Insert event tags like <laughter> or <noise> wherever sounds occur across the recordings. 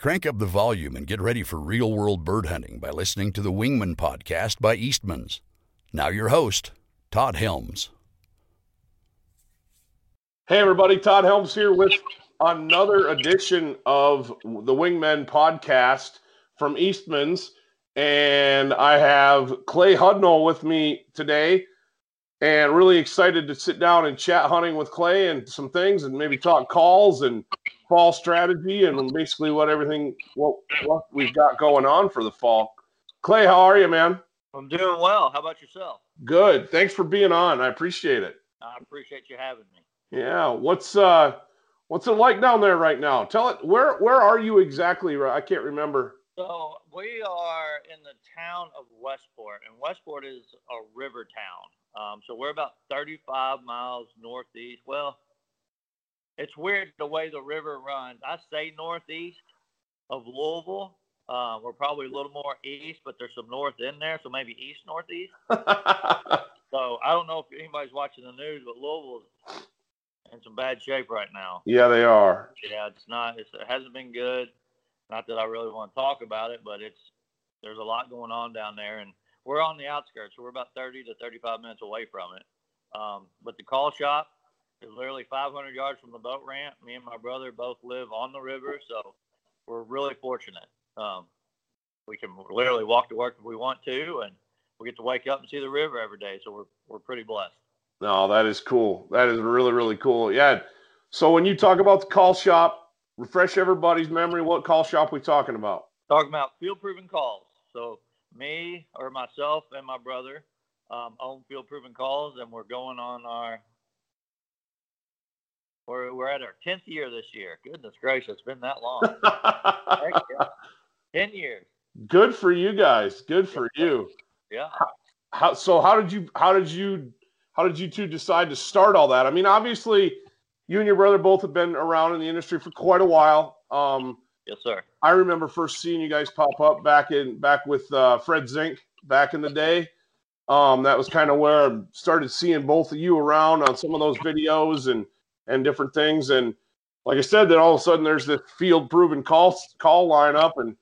Crank up the volume and get ready for real world bird hunting by listening to the Wingman podcast by Eastman's. Now, your host, Todd Helms. Hey, everybody, Todd Helms here with another edition of the Wingmen podcast from Eastman's. And I have Clay Hudnall with me today and really excited to sit down and chat hunting with Clay and some things and maybe talk calls and fall strategy and basically what everything what what we've got going on for the fall. Clay, how are you, man? I'm doing well. How about yourself? Good. Thanks for being on. I appreciate it. I appreciate you having me. Yeah. What's uh what's it like down there right now? Tell it where where are you exactly? I can't remember. So we are in the town of Westport, and Westport is a river town. Um, so we're about 35 miles northeast. Well, it's weird the way the river runs. I say northeast of Louisville. Uh, we're probably a little more east, but there's some north in there, so maybe east northeast. <laughs> so I don't know if anybody's watching the news, but Louisville's in some bad shape right now. Yeah, they are. Yeah, it's not. It's, it hasn't been good. Not that I really want to talk about it, but it's there's a lot going on down there, and we're on the outskirts. So we're about 30 to 35 minutes away from it. Um, but the call shop is literally 500 yards from the boat ramp. Me and my brother both live on the river, so we're really fortunate. Um, we can literally walk to work if we want to, and we get to wake up and see the river every day. So we're we're pretty blessed. No, that is cool. That is really really cool. Yeah. So when you talk about the call shop, refresh everybody's memory. What call shop we talking about? Talking about field proven calls. So me or myself and my brother um, own field proven calls, and we're going on our we're, we're at our 10th year this year. Goodness gracious, it's been that long. <laughs> 10 years. Good for you guys. Good for you. Yeah. How, so how did you how did you how did you two decide to start all that? I mean, obviously, you and your brother both have been around in the industry for quite a while. Um, yes, sir. I remember first seeing you guys pop up back in back with uh, Fred Zink back in the day. Um, that was kind of where I started seeing both of you around on some of those videos and and different things. And like I said, then all of a sudden there's this field proven call call lineup, and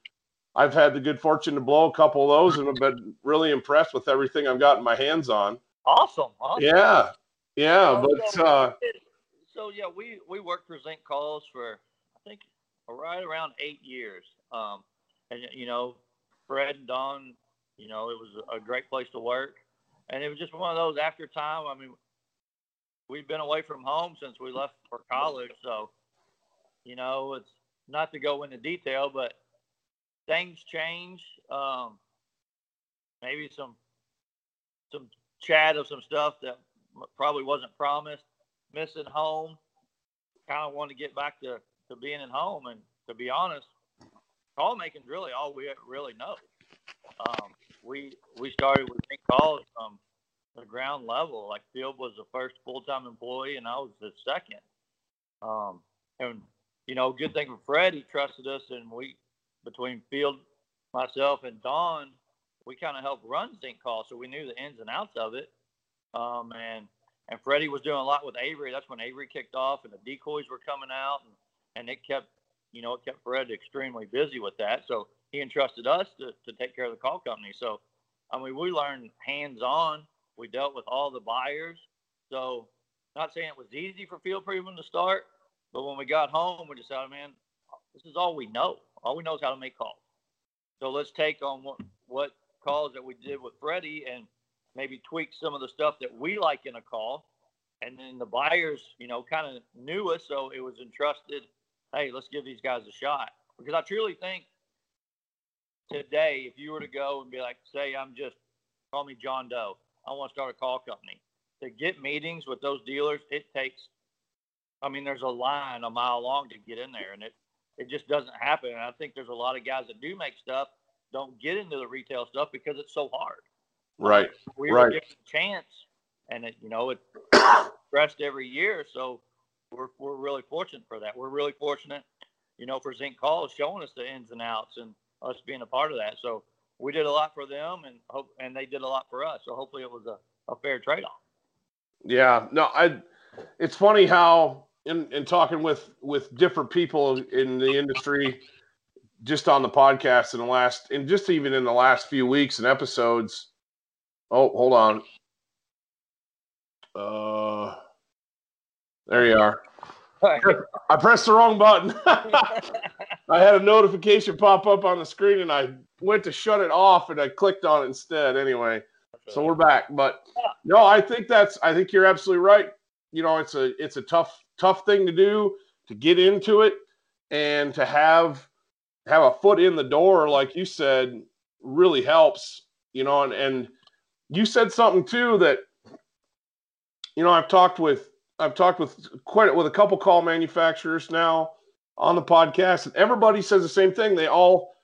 I've had the good fortune to blow a couple of those, and I've been really impressed with everything I've gotten my hands on. Awesome. awesome. Yeah, yeah, but uh, so yeah, we we worked for Zink Calls for I think right around eight years, um, and you know, Fred and Don, you know, it was a great place to work, and it was just one of those after time. I mean, we've been away from home since we left for college. So, you know, it's not to go into detail, but things change. Um, maybe some some chat of some stuff that probably wasn't promised. Missing home. Kind of want to get back to, to being at home. And to be honest, call making is really all we really know. Um, we we started with calls from the ground level. Like Field was the first full time employee, and I was the second. Um, and you know, good thing for Fred, he trusted us, and we between Field, myself, and Don, we kind of helped run Zink Call, so we knew the ins and outs of it. Um, and and Freddie was doing a lot with Avery. That's when Avery kicked off, and the decoys were coming out, and and it kept you know it kept Fred extremely busy with that. So he entrusted us to to take care of the call company. So I mean, we learned hands on we dealt with all the buyers. So, not saying it was easy for Field Proven to start, but when we got home, we decided, man, this is all we know. All we know is how to make calls. So let's take on what, what calls that we did with Freddie and maybe tweak some of the stuff that we like in a call. And then the buyers, you know, kind of knew us, so it was entrusted. Hey, let's give these guys a shot because I truly think today, if you were to go and be like, say, I'm just call me John Doe, I want to start a call company. To get meetings with those dealers, it takes, I mean, there's a line a mile long to get in there, and it, it just doesn't happen. And I think there's a lot of guys that do make stuff don't get into the retail stuff because it's so hard. Right. Uh, we right. were given a chance, and it, you know, it stressed every year. So we're, we're really fortunate for that. We're really fortunate, you know, for Zink Calls showing us the ins and outs and us being a part of that. So we did a lot for them, and hope and they did a lot for us. So hopefully, it was a, a fair trade off. Yeah, no, I. It's funny how in, in talking with with different people in the industry, just on the podcast in the last, and just even in the last few weeks and episodes. Oh, hold on. Uh, there you are. I pressed the wrong button. <laughs> I had a notification pop up on the screen and I went to shut it off and I clicked on it instead anyway. So we're back. But no, I think that's I think you're absolutely right. You know, it's a it's a tough tough thing to do to get into it and to have have a foot in the door like you said really helps, you know, and and you said something too that you know, I've talked with I've talked with quite with a couple call manufacturers now on the podcast, and everybody says the same thing. They all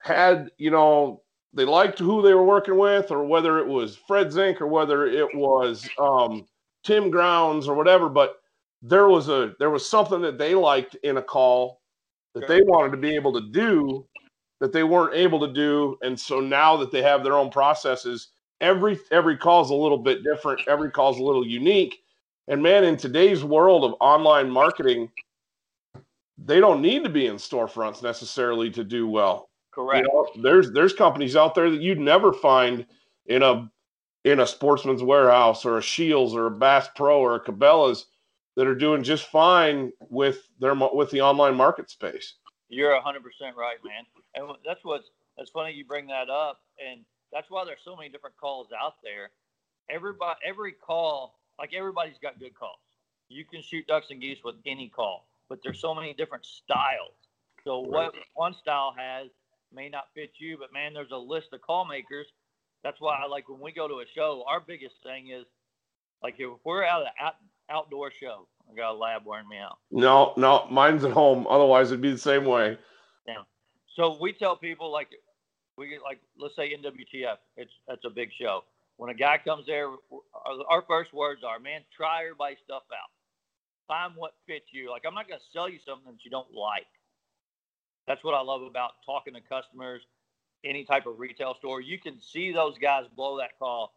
had, you know, they liked who they were working with, or whether it was Fred Zink or whether it was um, Tim Grounds or whatever. But there was a there was something that they liked in a call that they wanted to be able to do that they weren't able to do, and so now that they have their own processes, every every call is a little bit different. Every call is a little unique and man, in today's world of online marketing, they don't need to be in storefronts necessarily to do well. Correct. You know, there's there's companies out there that you'd never find in a in a Sportsman's Warehouse or a Scheels or a Bass Pro or a Cabela's that are doing just fine with their with the online market space. You're 100% right, man. And that's what's that's funny you bring that up and that's why there's so many different calls out there. Everybody every call like everybody's got good calls. You can shoot ducks and geese with any call, but there's so many different styles. So what one style has may not fit you, but man, there's a list of call makers. That's why I like when we go to a show. Our biggest thing is like if we're at an out, outdoor show. I got a lab wearing me out. No, no, mine's at home. Otherwise, it'd be the same way. Yeah. So we tell people like we get like let's say NWTF. It's that's a big show when a guy comes there, uh, our first words are, man, try everybody's stuff out. Find what fits you. Like, I'm not going to sell you something that you don't like. That's what I love about talking to customers, any type of retail store. You can see those guys blow that call.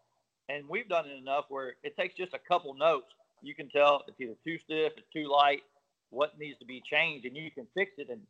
And we've done it enough where it takes just a couple notes. You can tell it's either too stiff, it's too light, what needs to be changed, and you can fix it and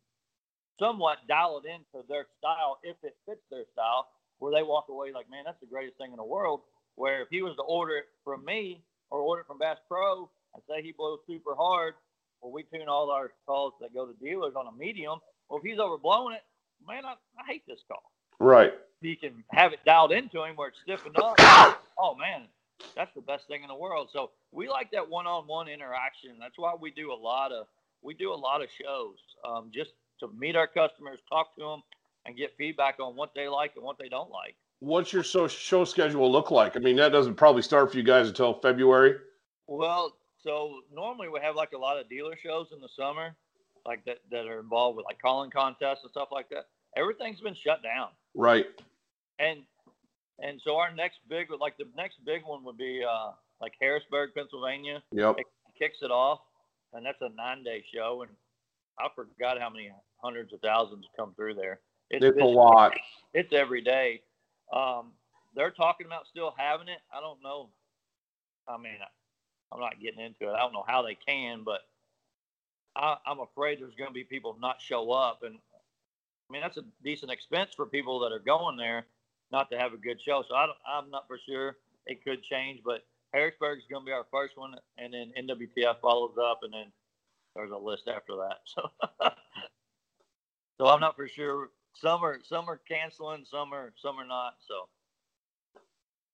somewhat dial it into their style if it fits their style where they walk away like, man, that's the greatest thing in the world. Where if he was to order it from me or order it from Bass Pro and say he blows super hard, well, we tune all our calls that go to dealers on a medium. Well, if he's overblowing it, man, I, I hate this call. Right. He can have it dialed into him where it's stiffened up. <coughs> oh man, that's the best thing in the world. So we like that one-on-one interaction. That's why we do a lot of we do a lot of shows um, just to meet our customers, talk to them, and get feedback on what they like and what they don't like. What's your show, show schedule look like? I mean, that doesn't probably start for you guys until February. Well, so normally we have like a lot of dealer shows in the summer, like that that are involved with like calling contests and stuff like that. Everything's been shut down. Right. And and so our next big like the next big one would be uh like Harrisburg, Pennsylvania. Yep. It kicks it off, and that's a nine day show, and I forgot how many hundreds of thousands come through there. It's, it's a lot. <laughs> It's every day. Um, they're talking about still having it. I don't know. I mean, I'm not getting into it. I don't know how they can, but I, am afraid there's going to be people not show up, and I mean that's a decent expense for people that are going there not to have a good show. So I am not for sure. It could change, but Harrisburg is going to be our first one, and then NWTF follows up, and then there's a list after that. <laughs> So, <laughs> so I'm not for sure some are some are canceling, some are some are not. So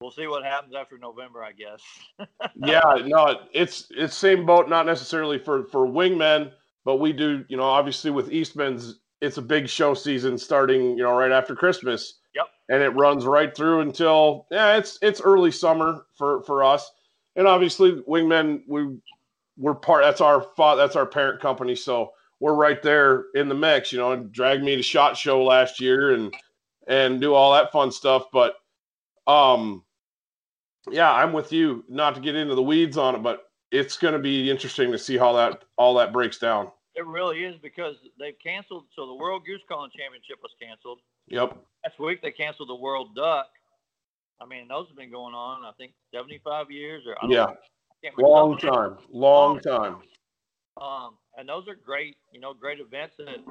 we'll see what happens after November, I guess. <laughs> yeah, no, it's it's same boat, not necessarily for for wingmen, but we do, you know, obviously with Eastman's, it's a big show season starting, you know, right after Christmas. Yep. And it runs right through until yeah, it's it's early summer for for us. And obviously wingmen we we're part that's our that's our parent company, so we're right there in the mix, you know, and drag me to shot show last year and and do all that fun stuff. But um yeah, I'm with you. Not to get into the weeds on it, but it's going to be interesting to see how that all that breaks down. It really is because they've canceled. So the World Goose Calling Championship was canceled. Yep. Last week they canceled the World Duck. I mean, those have been going on. I think 75 years or yeah, long time, long time. Um, and those are great, you know, great events that,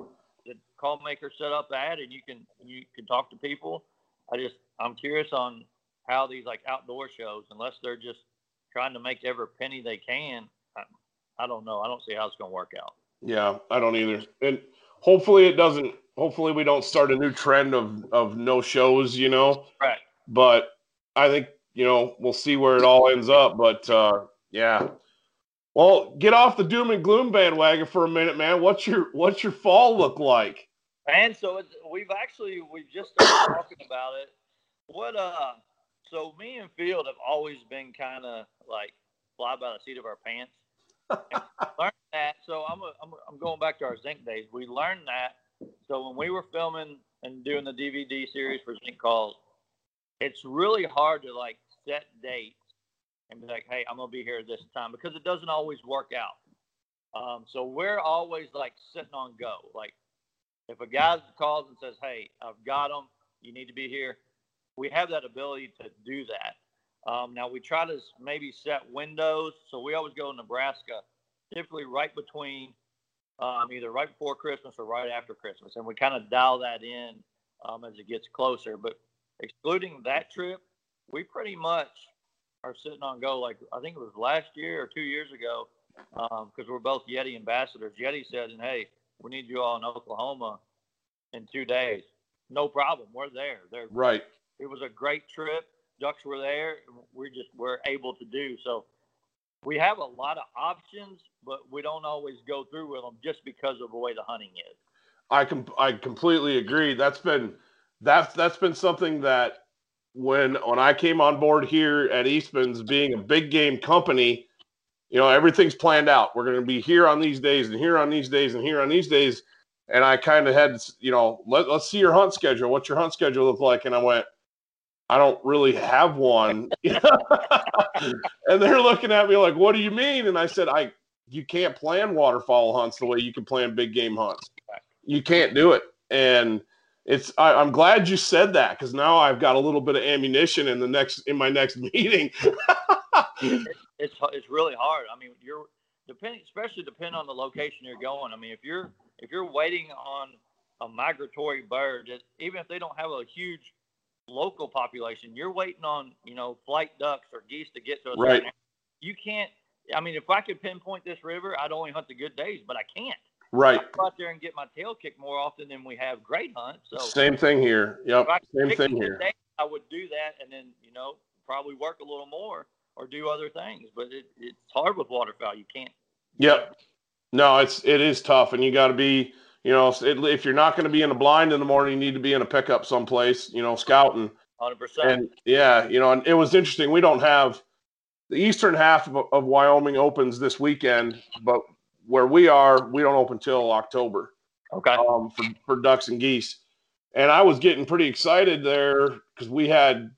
that call maker set up at, and you can you can talk to people. I just I'm curious on how these like outdoor shows, unless they're just trying to make every penny they can. I, I don't know. I don't see how it's going to work out. Yeah, I don't either. And hopefully it doesn't. Hopefully we don't start a new trend of of no shows. You know. Right. But I think you know we'll see where it all ends up. But uh, yeah. Well, get off the doom and gloom bandwagon for a minute, man. What's your what's your fall look like? And so it's, we've actually we've just started <coughs> talking about it. What uh so me and Field have always been kind of like fly by the seat of our pants. <laughs> learned that. So I'm, a, I'm, I'm going back to our Zink days. We learned that. So when we were filming and doing the DVD series for Zink Calls, it's really hard to like set dates and be like, hey, I'm gonna be here this time because it doesn't always work out. Um, so we're always like sitting on go. Like if a guy calls and says, hey, I've got them, you need to be here we have that ability to do that. Um, now we try to maybe set windows. So we always go to Nebraska, typically right between um, either right before Christmas or right after Christmas, and we kind of dial that in um, as it gets closer. But excluding that trip, we pretty much are sitting on go. Like I think it was last year or two years ago, because um, we're both Yeti ambassadors. Yeti said, "And hey, we need you all in Oklahoma in two days." No problem. We're there. They're right it was a great trip. Ducks were there. We just were able to do so. We have a lot of options, but we don't always go through with them just because of the way the hunting is. I com- I completely agree. That's been that's that's been something that when when I came on board here at Eastman's, being a big game company, you know everything's planned out. We're going to be here on these days and here on these days and here on these days. And I kind of had, you know, let, let's see your hunt schedule. What's your hunt schedule look like? And I went, I don't really have one. <laughs> and they're looking at me like, what do you mean? And I said, I you can't plan waterfowl hunts the way you can plan big game hunts. You can't do it. And it's I, am glad you said that because now I've got a little bit of ammunition in the next in my next <laughs> meeting. it, it's it's really hard. I mean, you're depending, especially depending on the location you're going. I mean, if you're if you're waiting on a migratory bird, even if they don't have a huge local population. You're waiting on, you know, flight ducks or geese to get to a right. You can't. I mean, if I could pinpoint this river, I'd only hunt the good days, but I can't. Right. I go out there and get my tail kicked more often than we have great hunts. So same thing here. Yep. Same thing here. Day, I would do that, and then you know probably work a little more or do other things. But it, it's hard with waterfowl. You can't. Yep. No, it's it is tough, and you got to be you know, if, if you're not going to be in a blind in the morning, you need to be in a pickup someplace, you know, scouting. 100%. And yeah, you know, and it was interesting. We don't have the eastern half of, of Wyoming opens this weekend, but where we are, we don't open till October. Okay. Um, for, for ducks and geese. And I was getting pretty excited there because we had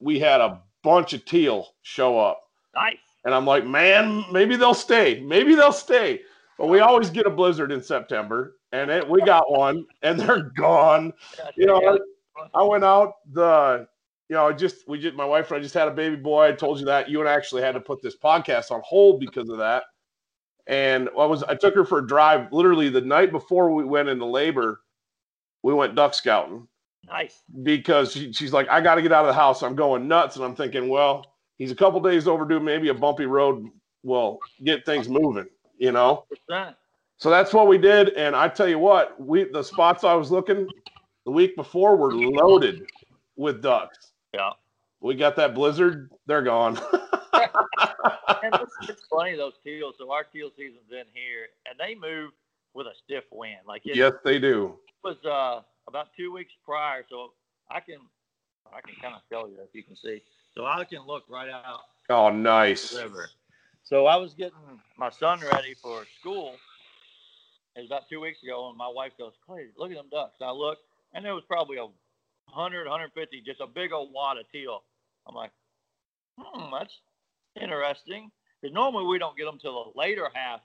we had a bunch of teal show up. Nice. And I'm like, man, maybe they'll stay. Maybe they'll stay. But we always get a blizzard in September and it, we got one, and they're <laughs> gone. You know, I, I went out the, you know, I just we just my wife and I just had a baby boy. I told you that you and I actually had to put this podcast on hold because of that. And I was I took her for a drive literally the night before we went into labor. We went duck scouting. Nice. Because she, she's like, I got to get out of the house. I'm going nuts, and I'm thinking, well, he's a couple days overdue. Maybe a bumpy road will get things moving. You know. 100%. So that's what we did. And I tell you what, we the spots I was looking the week before were loaded with ducks. Yeah. We got that blizzard, they're gone. <laughs> and it's, <laughs> it's, funny those teals. So our teal season's in here, and they move with a stiff wind. Like it, yes, they do. It was uh, about two weeks prior, so I can I can kind of tell you if you can see. So I can look right out. Oh, nice. River. So I was getting my son ready for school, it was about two weeks ago, and my wife goes, Clay, look at them ducks. I look, and there was probably a 100, 150, just a big old wad of teal. I'm like, hmm, that's interesting. Because normally we don't get them till the later half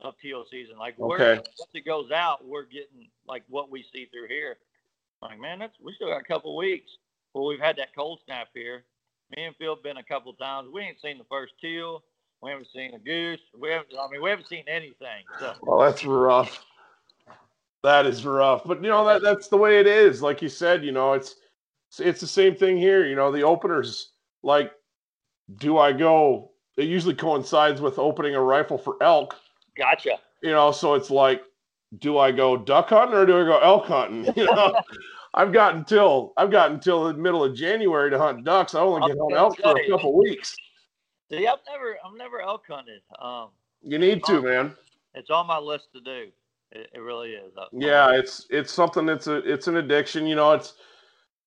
of teal season. Like okay. once it goes out, we're getting like what we see through here. Like, man, that's we still got a couple weeks. Well, we've had that cold snap here. Me and Field been a couple times. We ain't seen the first teal. We haven't seen a goose. We haven't. I mean, we haven't seen anything. So. Well, that's rough. That is rough, but you know that that's the way it is. Like you said, you know it's it's the same thing here. You know the openers like, do I go? It usually coincides with opening a rifle for elk. Gotcha. You know, so it's like, do I go duck hunting or do I go elk hunting? <laughs> You know, I've got until I've got until the middle of January to hunt ducks. I only get on elk for a couple weeks. See, I've never I've never elk hunted. Um, you need to, man. It's on my list to do. It, it really is. Yeah, it's it's something that's a it's an addiction. You know, it's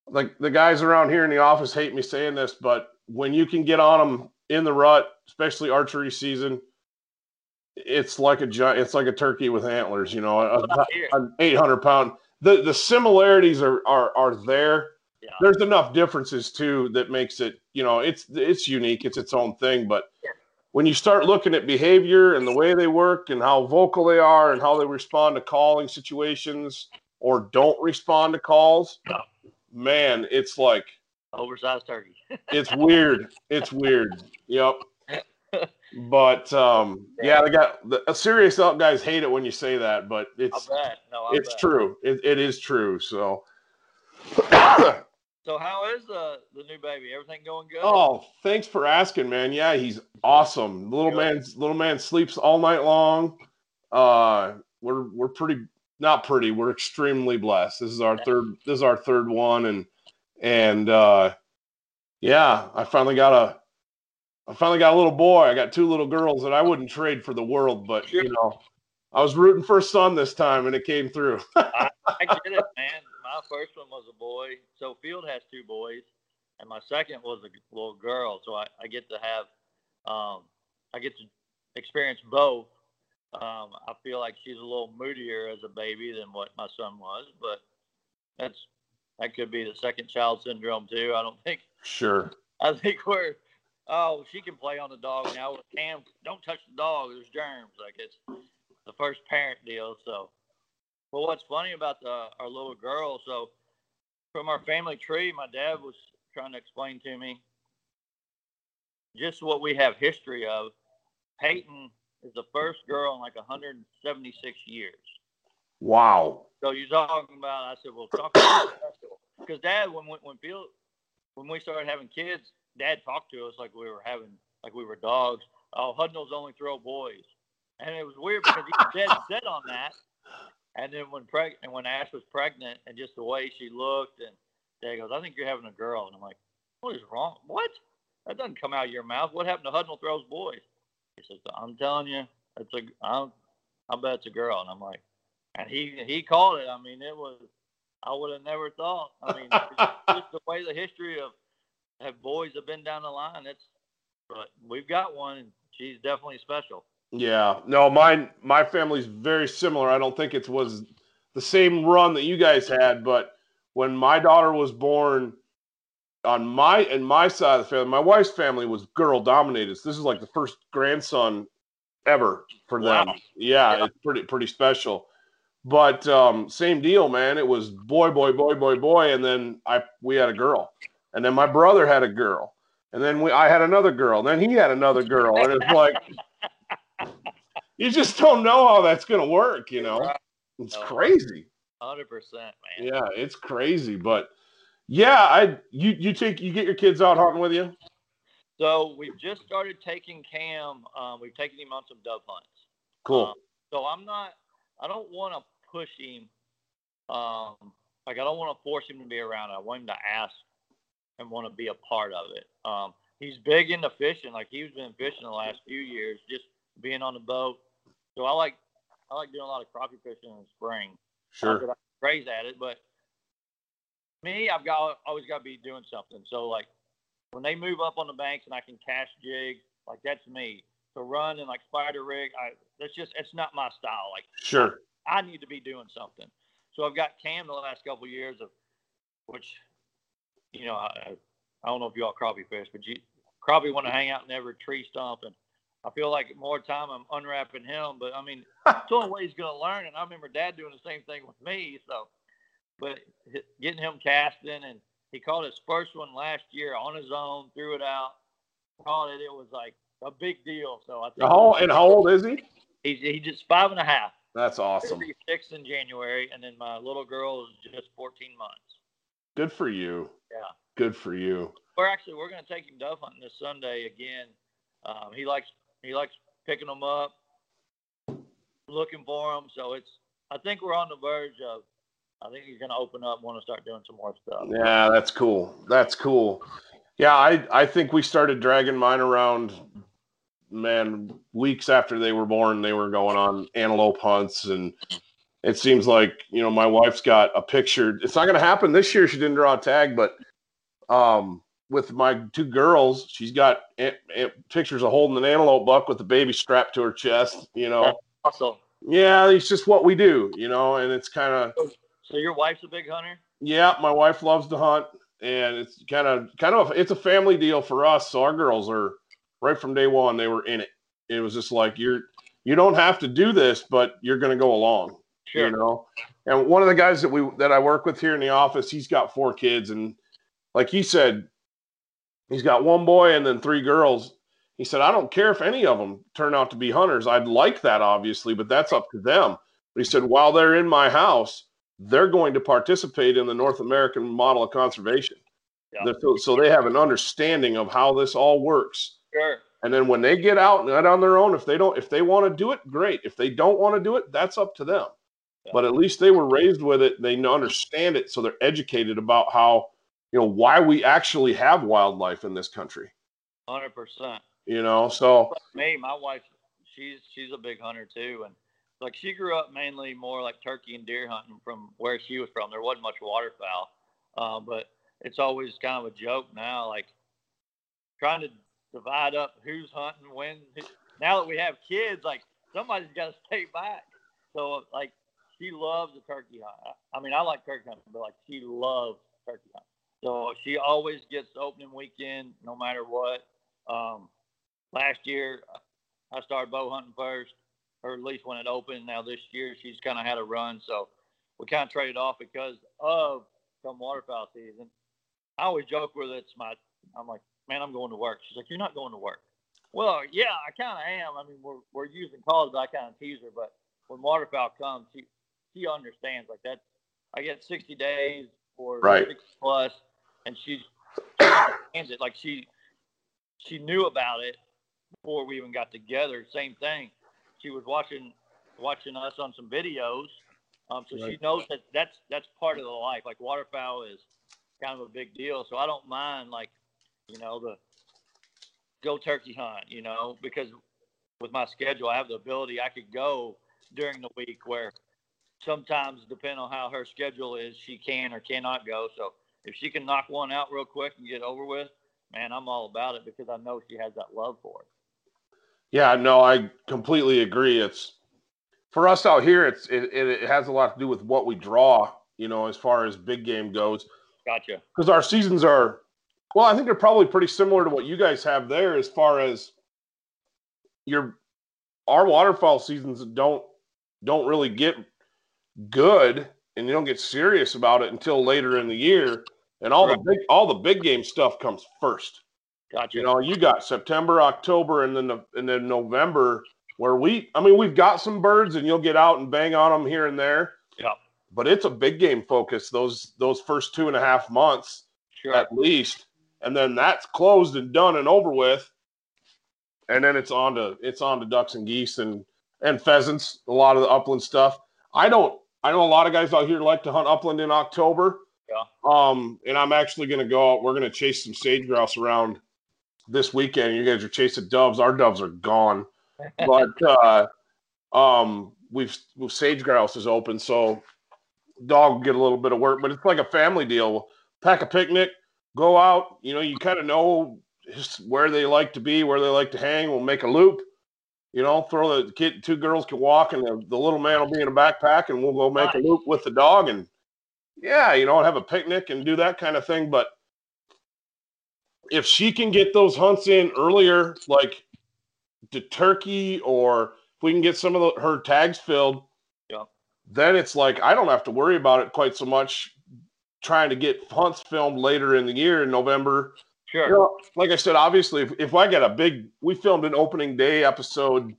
like the guys around here in the office hate me saying this, but when you can get on them in the rut, especially archery season, it's like a giant, it's like a turkey with antlers. You know, a, an eight hundred pound. The the similarities are are are there. Yeah. There's enough differences too that makes it. You know, it's it's unique. It's its own thing, but. Yeah when you start looking at behavior and the way they work and how vocal they are and how they respond to calling situations or don't respond to calls, man, it's like oversized turkey. <laughs> it's weird. It's weird. Yep. But um, yeah, they got the serious elk guys hate it when you say that, but it's no, it's bet. true. It, it is true. So <coughs> So how is the the new baby? Everything going good? Oh, thanks for asking, man. Yeah, he's awesome. Little man, little man sleeps all night long. Uh, we're we're pretty not pretty. We're extremely blessed. This is our third. This is our third one, and and uh, yeah, I finally got a. I finally got a little boy. I got two little girls that I wouldn't trade for the world, but you know, I was rooting for a son this time, and it came through. <laughs> I, I get it, man my first one was a boy. So Field has two boys, and my second was a little girl. So I, I get to have, um, I get to experience both. Um, I feel like she's a little moodier as a baby than what my son was, but that's that could be the second child syndrome too. I don't think. Sure. <laughs> I think we're. Oh, she can play on the dog now. Cam, don't touch the dog. There's germs. Like it's the first parent deal. So well, what's funny about the, our little girl? So, from our family tree, my dad was trying to explain to me just what we have history of. Peyton is the first girl in like 176 years. Wow. So you're talking about? I said, well, talk about because Dad, when when Field, when we started having kids, Dad talked to us like we were having like we were dogs. Oh, Hudnall's only throw boys, and it was weird because he dead set on that. And then when preg and when Ash was pregnant and just the way she looked and Dad goes, I think you're having a girl. And I'm like, what is wrong? What? That doesn't come out of your mouth. What happened to Hudnall throws boys? He says, I'm telling you, it's a, I'm, I bet it's a girl. And I'm like, and he, he called it. I mean, it was, I would have never thought. I mean, <laughs> just the way the history of have boys have been down the line. It's, but we've got one and she's definitely special. Yeah, no, mine my family's very similar. I don't think it was the same run that you guys had, but when my daughter was born, on my and my side of the family, my wife's family was girl dominated. So this is like the first grandson ever for them. Wow. Yeah, yeah, it's pretty pretty special. But um, same deal, man. It was boy, boy, boy, boy, boy, and then I we had a girl, and then my brother had a girl, and then we I had another girl, and then he had another girl, and it's like <laughs> you just don't know how that's going to work, you know? It's crazy. 100%, man. Yeah, it's crazy. But yeah, I you you take you get your kids out hunting with you? So we've just started taking Cam. Um, we've taken him on some dove hunts. Cool. Um, so I'm not. I don't want to push him. Um, like I don't want to force him to be around. I want him to ask and want to be a part of it. Um, he's big into fishing. Like he's been fishing the last few years, just being on the boat. So I like I like doing a lot of crappie fishing in the spring. Sure. I craze at it, but me, I've got always got to be doing something. So like when they move up on the banks and I can cast jig, like that's me. To run and like spider rig, I that's just it's not my style. Like sure, I, need to be doing something. So I've got Cam the last couple of years of which, you know, I, I don't know if y'all crappie fish, but you crappie want to hang out in every tree stump and I feel like more time I'm unwrapping him, but I mean, <laughs> it's the only way he's going to learn. And I remember Dad doing the same thing with me. So, but getting him casting, and he caught his first one last year on his own, threw it out, caught it. It was like a big deal. So I think. How and how old is he? He's he just five and a half. That's awesome. Six in January, and then my little girl is just 14 months. Good for you. Yeah. Good for you. We're actually we're going to take him dove hunting this Sunday again. Um, he likes he likes picking them up, looking for them. So it's I think we're on the verge of. I think he's going to open up, want to start doing some more stuff. Yeah, that's cool. That's cool. Yeah, I I think we started dragging mine around. Man, weeks after they were born, they were going on antelope hunts, and it seems like you know my wife's got a picture. It's not going to happen this year. She didn't draw a tag, but um, with my two girls, she's got a- a- pictures of holding an antelope buck with the baby strapped to her chest. You know, Awesome. yeah, it's just what we do. You know, and it's kind of So your wife's a big hunter? yeah, my wife loves to hunt, and it's kind of kind of it's a family deal for us. So our girls are right from day one they were in it. It was just like you're you don't have to do this, but you're going to go along. Sure. You know, and one of the guys that we that I work with here in the office, he's got four kids, and like he said, he's got one boy and then three girls. He said, I don't care if any of them turn out to be hunters. I'd like that, obviously, but that's up to them. But he said, while they're in my house, they're going to participate in the North American model of conservation. Yeah. So, so they have an understanding of how this all works. Sure. And then when they get out and out on their own, if they don't, if they want to do it, great. If they don't want to do it, that's up to them. Yeah. But at least they were raised with it. They understand it, so they're educated about how, you know, why we actually have wildlife in this country. Hundred percent. You know, so Me, my wife, she's she's a big hunter too, and like she grew up mainly more like turkey and deer hunting from where she was from. There wasn't much waterfowl, uh, but it's always kind of a joke now, like trying to divide up who's hunting when. Now that we have kids, like somebody's got to stay back. So like she loves the turkey hunt. I mean, I like turkey hunting, but like she loves turkey hunting. So she always gets opening weekend, no matter what. Um, last year I started bow hunting first, or at least when it opened. Now this year she's kind of had a run, so we kind of traded off because of come waterfowl season. I always joke with it's my. I'm like, man, I'm going to work. She's like, you're not going to work. Well, yeah, I kind of am. I mean, we're we're using calls, but I kind of tease her. But when waterfowl comes, she she understands like that. I get 60 days or Right. 60 plus, and she she understands it. Like she she knew about it before we even got together. Same thing. She was watching watching us on some videos, um, so she knows that that's that's part of the life. Like waterfowl is kind of a big deal. So I don't mind like you know the go turkey hunt. You know because with my schedule, I have the ability. I could go during the week where sometimes depending on how her schedule is, she can or cannot go. So if she can knock one out real quick and get over with, man, I'm all about it because I know she has that love for it. yeah, no, I completely agree. It's for us out here. It's it, it, it has a lot to do with what we draw. You know, as far as big game goes. Gotcha. because our seasons are well i think they're probably pretty similar to what you guys have there as far as your our waterfowl seasons don't don't really get good and you don't get serious about it until later in the year and all the big all the big game stuff comes first Gotcha. you know you got september october and then the, and then november where we i mean we've got some birds and you'll get out and bang on them here and there Yeah. but it's a big game focus those those first two and a half months sure. at least, and then that's closed and done and over with, and then it's on to it's on to ducks and geese and and pheasants. A lot of the upland stuff. I don't. I know a lot of guys out here like to hunt upland in October. Yeah. Um, and I'm actually going to go out. We're going to chase some sage grouse around this weekend. You guys are chasing doves. Our doves are gone, <laughs> but uh, um, we've we've sage grouse is open, so dog will get a little bit of work. But it's like a family deal pack a picnic, go out. You know, you kind of know where they like to be, where they like to hang. We'll make a loop. You know, throw the kid, two girls can walk, and the, the little man will be in a backpack, and we'll go make a loop with the dog, and yeah, you know, have a picnic and do that kind of thing. But if she can get those hunts in earlier, like the turkey, or if we can get some of the, her tags filled, Yeah. then it's like I don't have to worry about it quite so much trying to get hunts filmed later in the year in November. Sure. You know, like I said, obviously, if, if I get a big, we filmed an opening day episode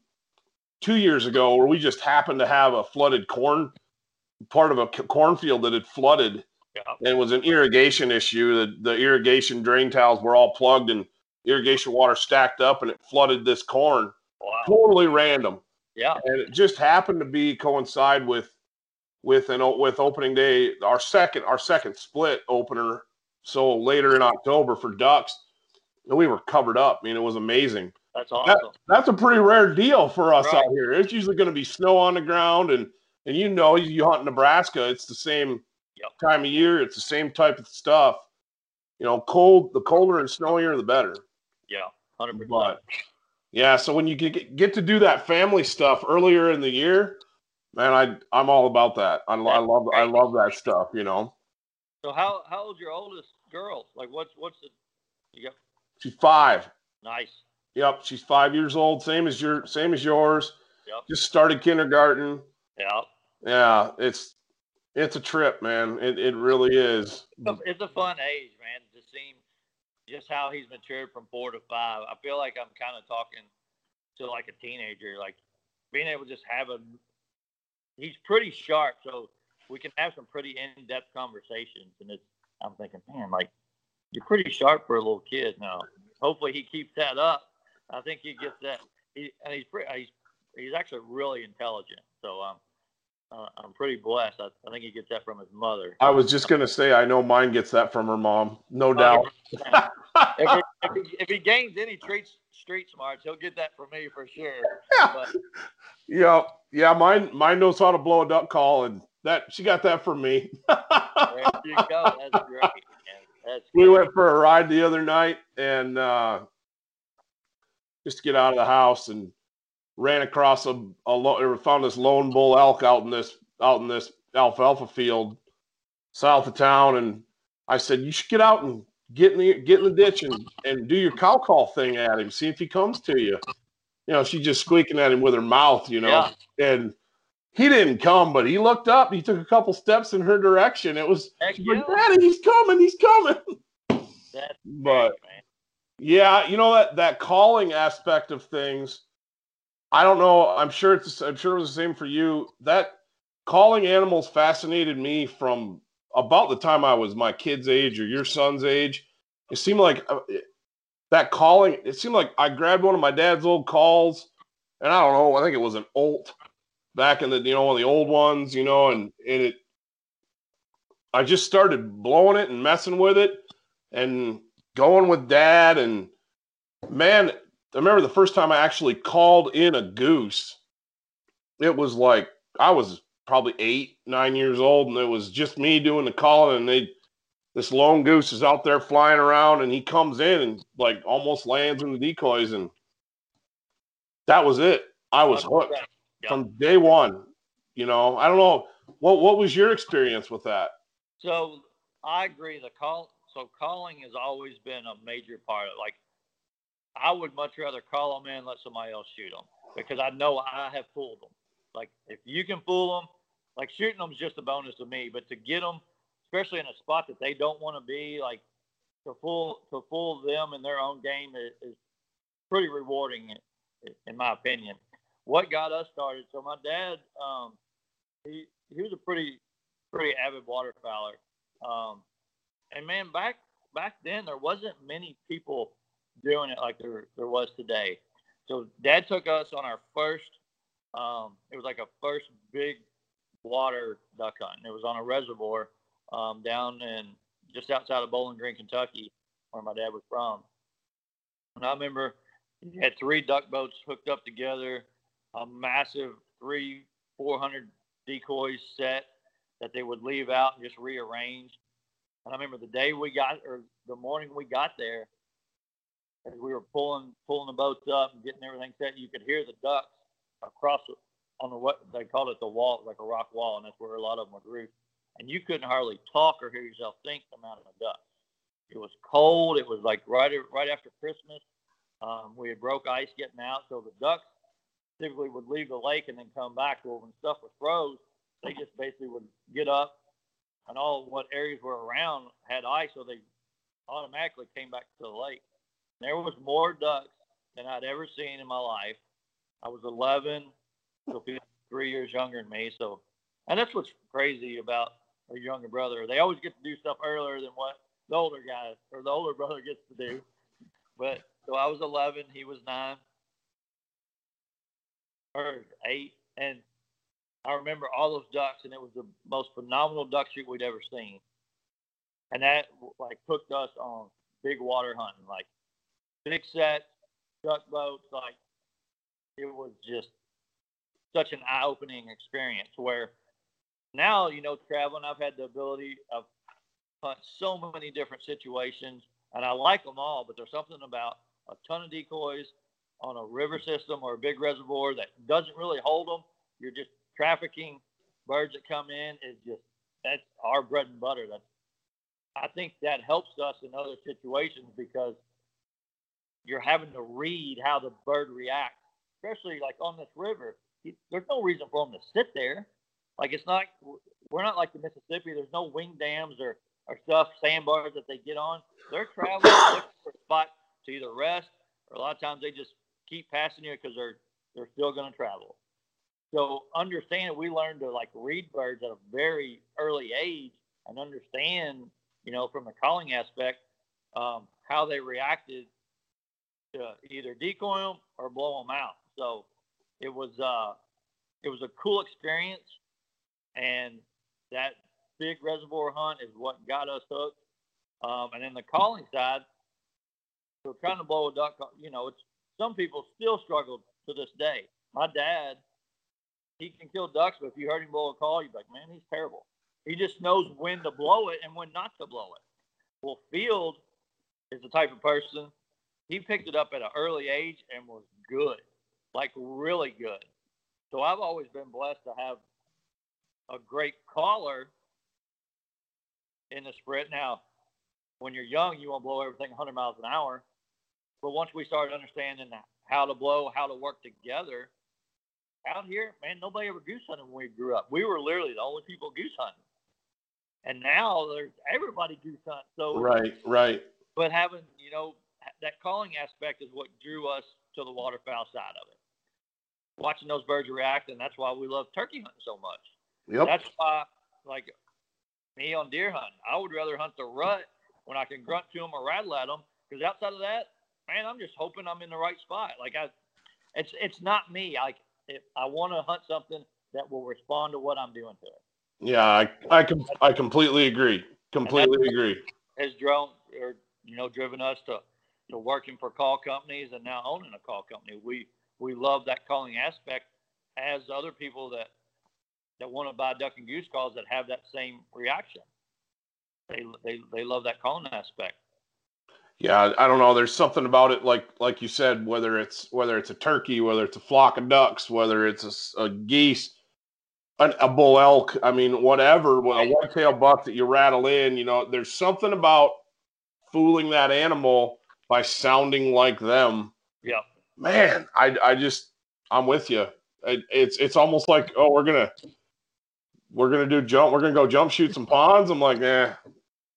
two years ago where we just happened to have a flooded corn part of a cornfield that had flooded Yeah. and it was an irrigation issue. The, the irrigation drain tiles were all plugged and irrigation water stacked up and it flooded this corn. Wow. Totally random. Yeah. And it just happened to be coincide with with an with opening day, our second our second split opener. So later in October for ducks, and we were covered up. I mean, it was amazing. That's awesome. That's a pretty rare deal for us Right. out here. It's usually going to be snow on the ground, and and you know, you hunt Nebraska, it's the same Yep. time of year. It's the same type of stuff. You know, cold. The colder and snowier, the better. Yeah. Hundred percent. But yeah, so when you get get to do that family stuff earlier in the year, man, I I'm all about that. I, I love I love that stuff. You know, So how how old's your oldest girl? Like what's what's the you got she's five. nice. Yep, she's five years old. Same as your same as yours. Yep. Just started kindergarten. Yeah. Yeah, it's it's a trip, man. It it really is. It's a- It's a fun age, man, to see just how he's matured from four to five. I feel like I'm kind of talking to like a teenager, like being able to just have a. He's pretty sharp, so we can have some pretty in-depth conversations. And it's, I'm thinking, man, like you're pretty sharp for a little kid now. Hopefully, he keeps that up. I think he gets that. He, and he's pretty. He's he's actually really intelligent. So um, uh, I'm pretty blessed. I, I think he gets that from his mother. I was just gonna say, I know mine gets that from her mom, no doubt. if, he, <laughs> if, he, if he gains any street street smarts, he'll get that from me for sure. <laughs> But Yeah, yeah. Mine mine knows how to blow a duck call, and that she got that from me. there you go. <laughs> That's great. That's we great. went for a ride the other night and uh, just to get out of the house and ran across a, a lo- or found this lone bull elk out in this out in this alfalfa field south of town. And I said you should get out and get in the get in the ditch and, and do your cow call thing at him. See if he comes to you. You know she's just squeaking at him with her mouth you know. Yeah. and he didn't come but he looked up. He took a couple steps in her direction. It was like, daddy he's coming he's coming. That's but great, yeah, you know that that calling aspect of things. I don't know. I'm sure it's. I'm sure it was the same for you. That calling animals fascinated me from about the time I was my kid's age or your son's age. It seemed like uh, that calling. It seemed like I grabbed one of my dad's old calls, and I don't know. I think it was an Olt back in the you know one of the old ones, you know, and and it. I just started blowing it and messing with it, and going with dad and man i remember the first time i actually called in a goose it was like i was probably eight nine years old and it was just me doing the calling and they this lone goose is out there flying around and he comes in and like almost lands in the decoys and that was it i was hooked Yeah. from day one you know i don't know what what was your experience with that So I agree. The call, so calling has always been a major part of like. I would much rather call them in, and let somebody else shoot them because I know I have fooled them. Like if you can fool them, like shooting them is just a bonus to me. But to get them, especially in a spot that they don't want to be, like to fool to fool them in their own game is, is pretty rewarding, in, in my opinion. What got us started? So my dad, um, he he was a pretty pretty avid waterfowler. Um, and man, back back then there wasn't many people doing it like there there was today. So Dad took us on our first. Um, it was like a first big water duck hunt. It was on a reservoir um, down in just outside of Bowling Green, Kentucky, where my dad was from. And I remember he had three duck boats hooked up together, a massive three, four hundred decoys set that they would leave out and just rearrange. And I remember the day we got, or the morning we got there, as we were pulling pulling the boats up and getting everything set, you could hear the ducks across on the what they called it the wall, like a rock wall, and that's where a lot of them would roost. And you couldn't hardly talk or hear yourself think the amount of the ducks. It was cold. It was like right right after Christmas. Um, we had broke ice getting out, so the ducks typically would leave the lake and then come back. Well, when stuff was froze, they just basically would get up, and all what areas were around had ice, so they automatically came back to the lake. There was more ducks than I'd ever seen in my life. I was 11. So three years younger than me. So, and that's what's crazy about a younger brother. They always get to do stuff earlier than what the older guy or the older <laughs> brother gets to do. But so I was 11, he was nine or eight, and I remember all those ducks, and it was the most phenomenal duck shoot we'd ever seen. And that like hooked us on big water hunting, like big set, duck boats. Like it was just such an eye-opening experience. Where now, you know, traveling, I've had the ability of hunt so many different situations, and I like them all. But there's something about a ton of decoys on a river system or a big reservoir that doesn't really hold them. You're just trafficking birds that come in is just that's our bread and butter. That's I think that helps us in other situations because you're having to read how the bird reacts, especially like on this river. There's no reason for them to sit there. Like it's not, we're not like the Mississippi. There's no wing dams or, or stuff, sandbars that they get on. They're traveling looking for spot to either rest or a lot of times they just keep passing you because they're they're still going to travel. So understand, we learned to like read birds at a very early age and understand, you know, from the calling aspect, um, how they reacted to either decoy them or blow them out. So it was uh, it was a cool experience, and that big reservoir hunt is what got us hooked. Um, and then the calling side, so trying to blow a duck, you know, it's some people still struggle to this day. My dad, he can kill ducks, but if you heard him blow a call, you'd be like, man, he's terrible. He just knows when to blow it and when not to blow it. Well, Field is the type of person he picked it up at an early age and was good, like really good. So I've always been blessed to have a great caller in the sprint. Now, when you're young, you want to blow everything 100 miles an hour. But once we started understanding how to blow, how to work together, out here, man, nobody ever goose hunted when we grew up. We were literally the only people goose hunting. And now there's everybody goose hunt. So right, right. But having you know that calling aspect is what drew us to the waterfowl side of it. Watching those birds react, and that's why we love turkey hunting so much. Yep. That's why, like me on deer hunting, I would rather hunt the rut when I can grunt to them or rattle at them. Because outside of that, man, I'm just hoping I'm in the right spot. Like I, it's it's not me. Like if I want to hunt something that will respond to what I'm doing to it. Yeah, I I com- I completely agree. Completely agree. Has drawn or you know driven us to to working for call companies and now owning a call company. We we love that calling aspect as other people that that want to buy duck and goose calls that have that same reaction. They they they love that calling aspect. Yeah, I don't know. There's something about it, like like you said, whether it's whether it's a turkey, whether it's a flock of ducks, whether it's a, a geese, an, a bull elk. I mean, whatever, a whitetail buck that you rattle in. You know, there's something about fooling that animal by sounding like them. Yeah, man, I I just I'm with you. It, it's it's almost like oh we're gonna we're gonna do jump we're gonna go jump shoot some ponds. I'm like, eh.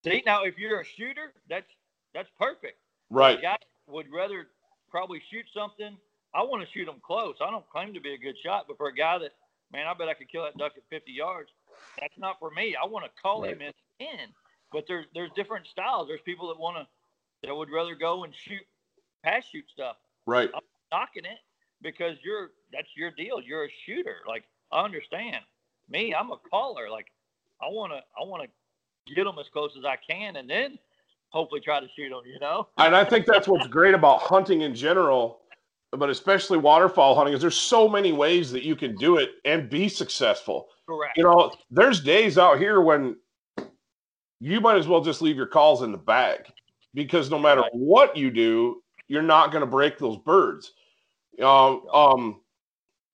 See now, if you're a shooter, that's that's perfect. Right. A guy would rather probably shoot something. I want to shoot them close. I don't claim to be a good shot, but for a guy that, man, I bet I could kill that duck at 50 yards. That's not for me. I want to call right. him in, in. But there's there's different styles. There's people that want to that would rather go and shoot pass shoot stuff. Right. I'm knocking it because you're that's your deal. You're a shooter. Like I understand. Me, I'm a caller. Like I want to I want to get them as close as I can, and then hopefully try to shoot them, you know? And I think that's what's great about hunting in general, but especially waterfowl hunting, is there's so many ways that you can do it and be successful. Correct. You know, there's days out here when you might as well just leave your calls in the bag because no matter what you do, you're not going to break those birds. Um, um,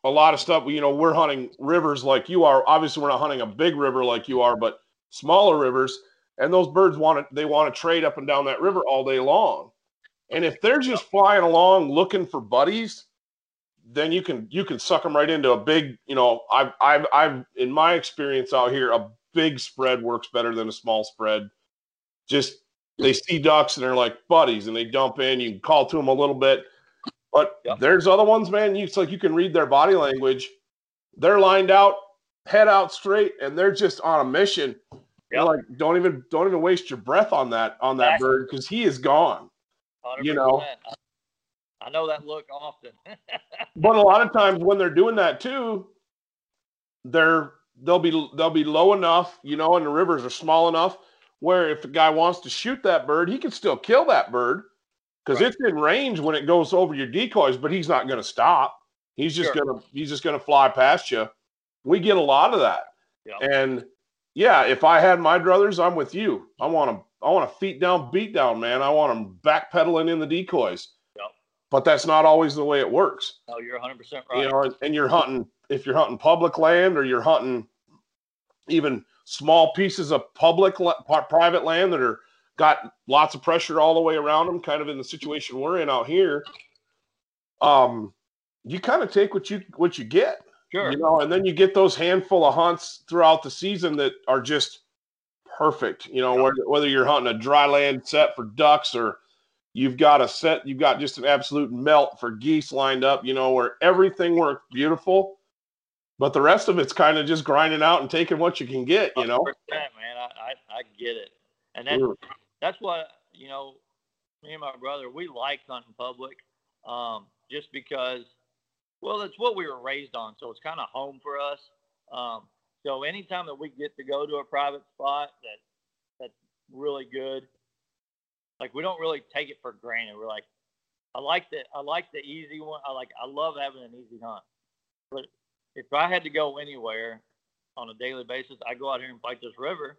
a lot of stuff, you know, we're hunting rivers like you are. Obviously, we're not hunting a big river like you are, but smaller rivers and those birds want to they want to trade up and down that river all day long and if they're just flying along looking for buddies then you can you can suck them right into a big you know i've i've, I've in my experience out here a big spread works better than a small spread just they see ducks and they're like buddies and they dump in you can call to them a little bit but yep. there's other ones man you, it's like you can read their body language they're lined out, head out straight, and they're just on a mission. Yep. like, don't even don't even waste your breath on that on that bird because he is gone. 100%. You know. I, I know that look often. <laughs> But a lot of times when they're doing that too, they're they'll be they'll be low enough, you know, and the rivers are small enough where if a guy wants to shoot that bird, he can still kill that bird because Right. it's in range when it goes over your decoys, but he's not going to stop. He's just Sure. gonna he's just gonna fly past you. We get a lot of that, Yeah. and yeah, if I had my druthers, I'm with you. I want them. I want a feet down, beat down, man. I want them backpedaling in the decoys. Yep. But that's not always the way it works no, you're 100% right. you know, and you're hunting if you're hunting public land or you're hunting even small pieces of public private land that are got lots of pressure all the way around them, kind of in the situation we're in out here. Um, you kind of take what you what you get, sure. you know, and then you get those handful of hunts throughout the season that are just perfect. You know, whether, whether you're hunting a dry land set for ducks or you've got a set, you've got just an absolute melt for geese lined up. You know, where everything works beautiful, but the rest of it's kind of just grinding out and taking what you can get. You know, 100%, man. I, I, I get it. And that's, Mm. that's what, you know, me and my brother, we like hunting public um, just because, well, that's what we were raised on. So it's kind of home for us. Um, so anytime that we get to go to a private spot that that's really good, like we don't really take it for granted. We're like, I like the I like the easy one. I like I love having an easy hunt. But if I had to go anywhere on a daily basis, I go out here and fight this river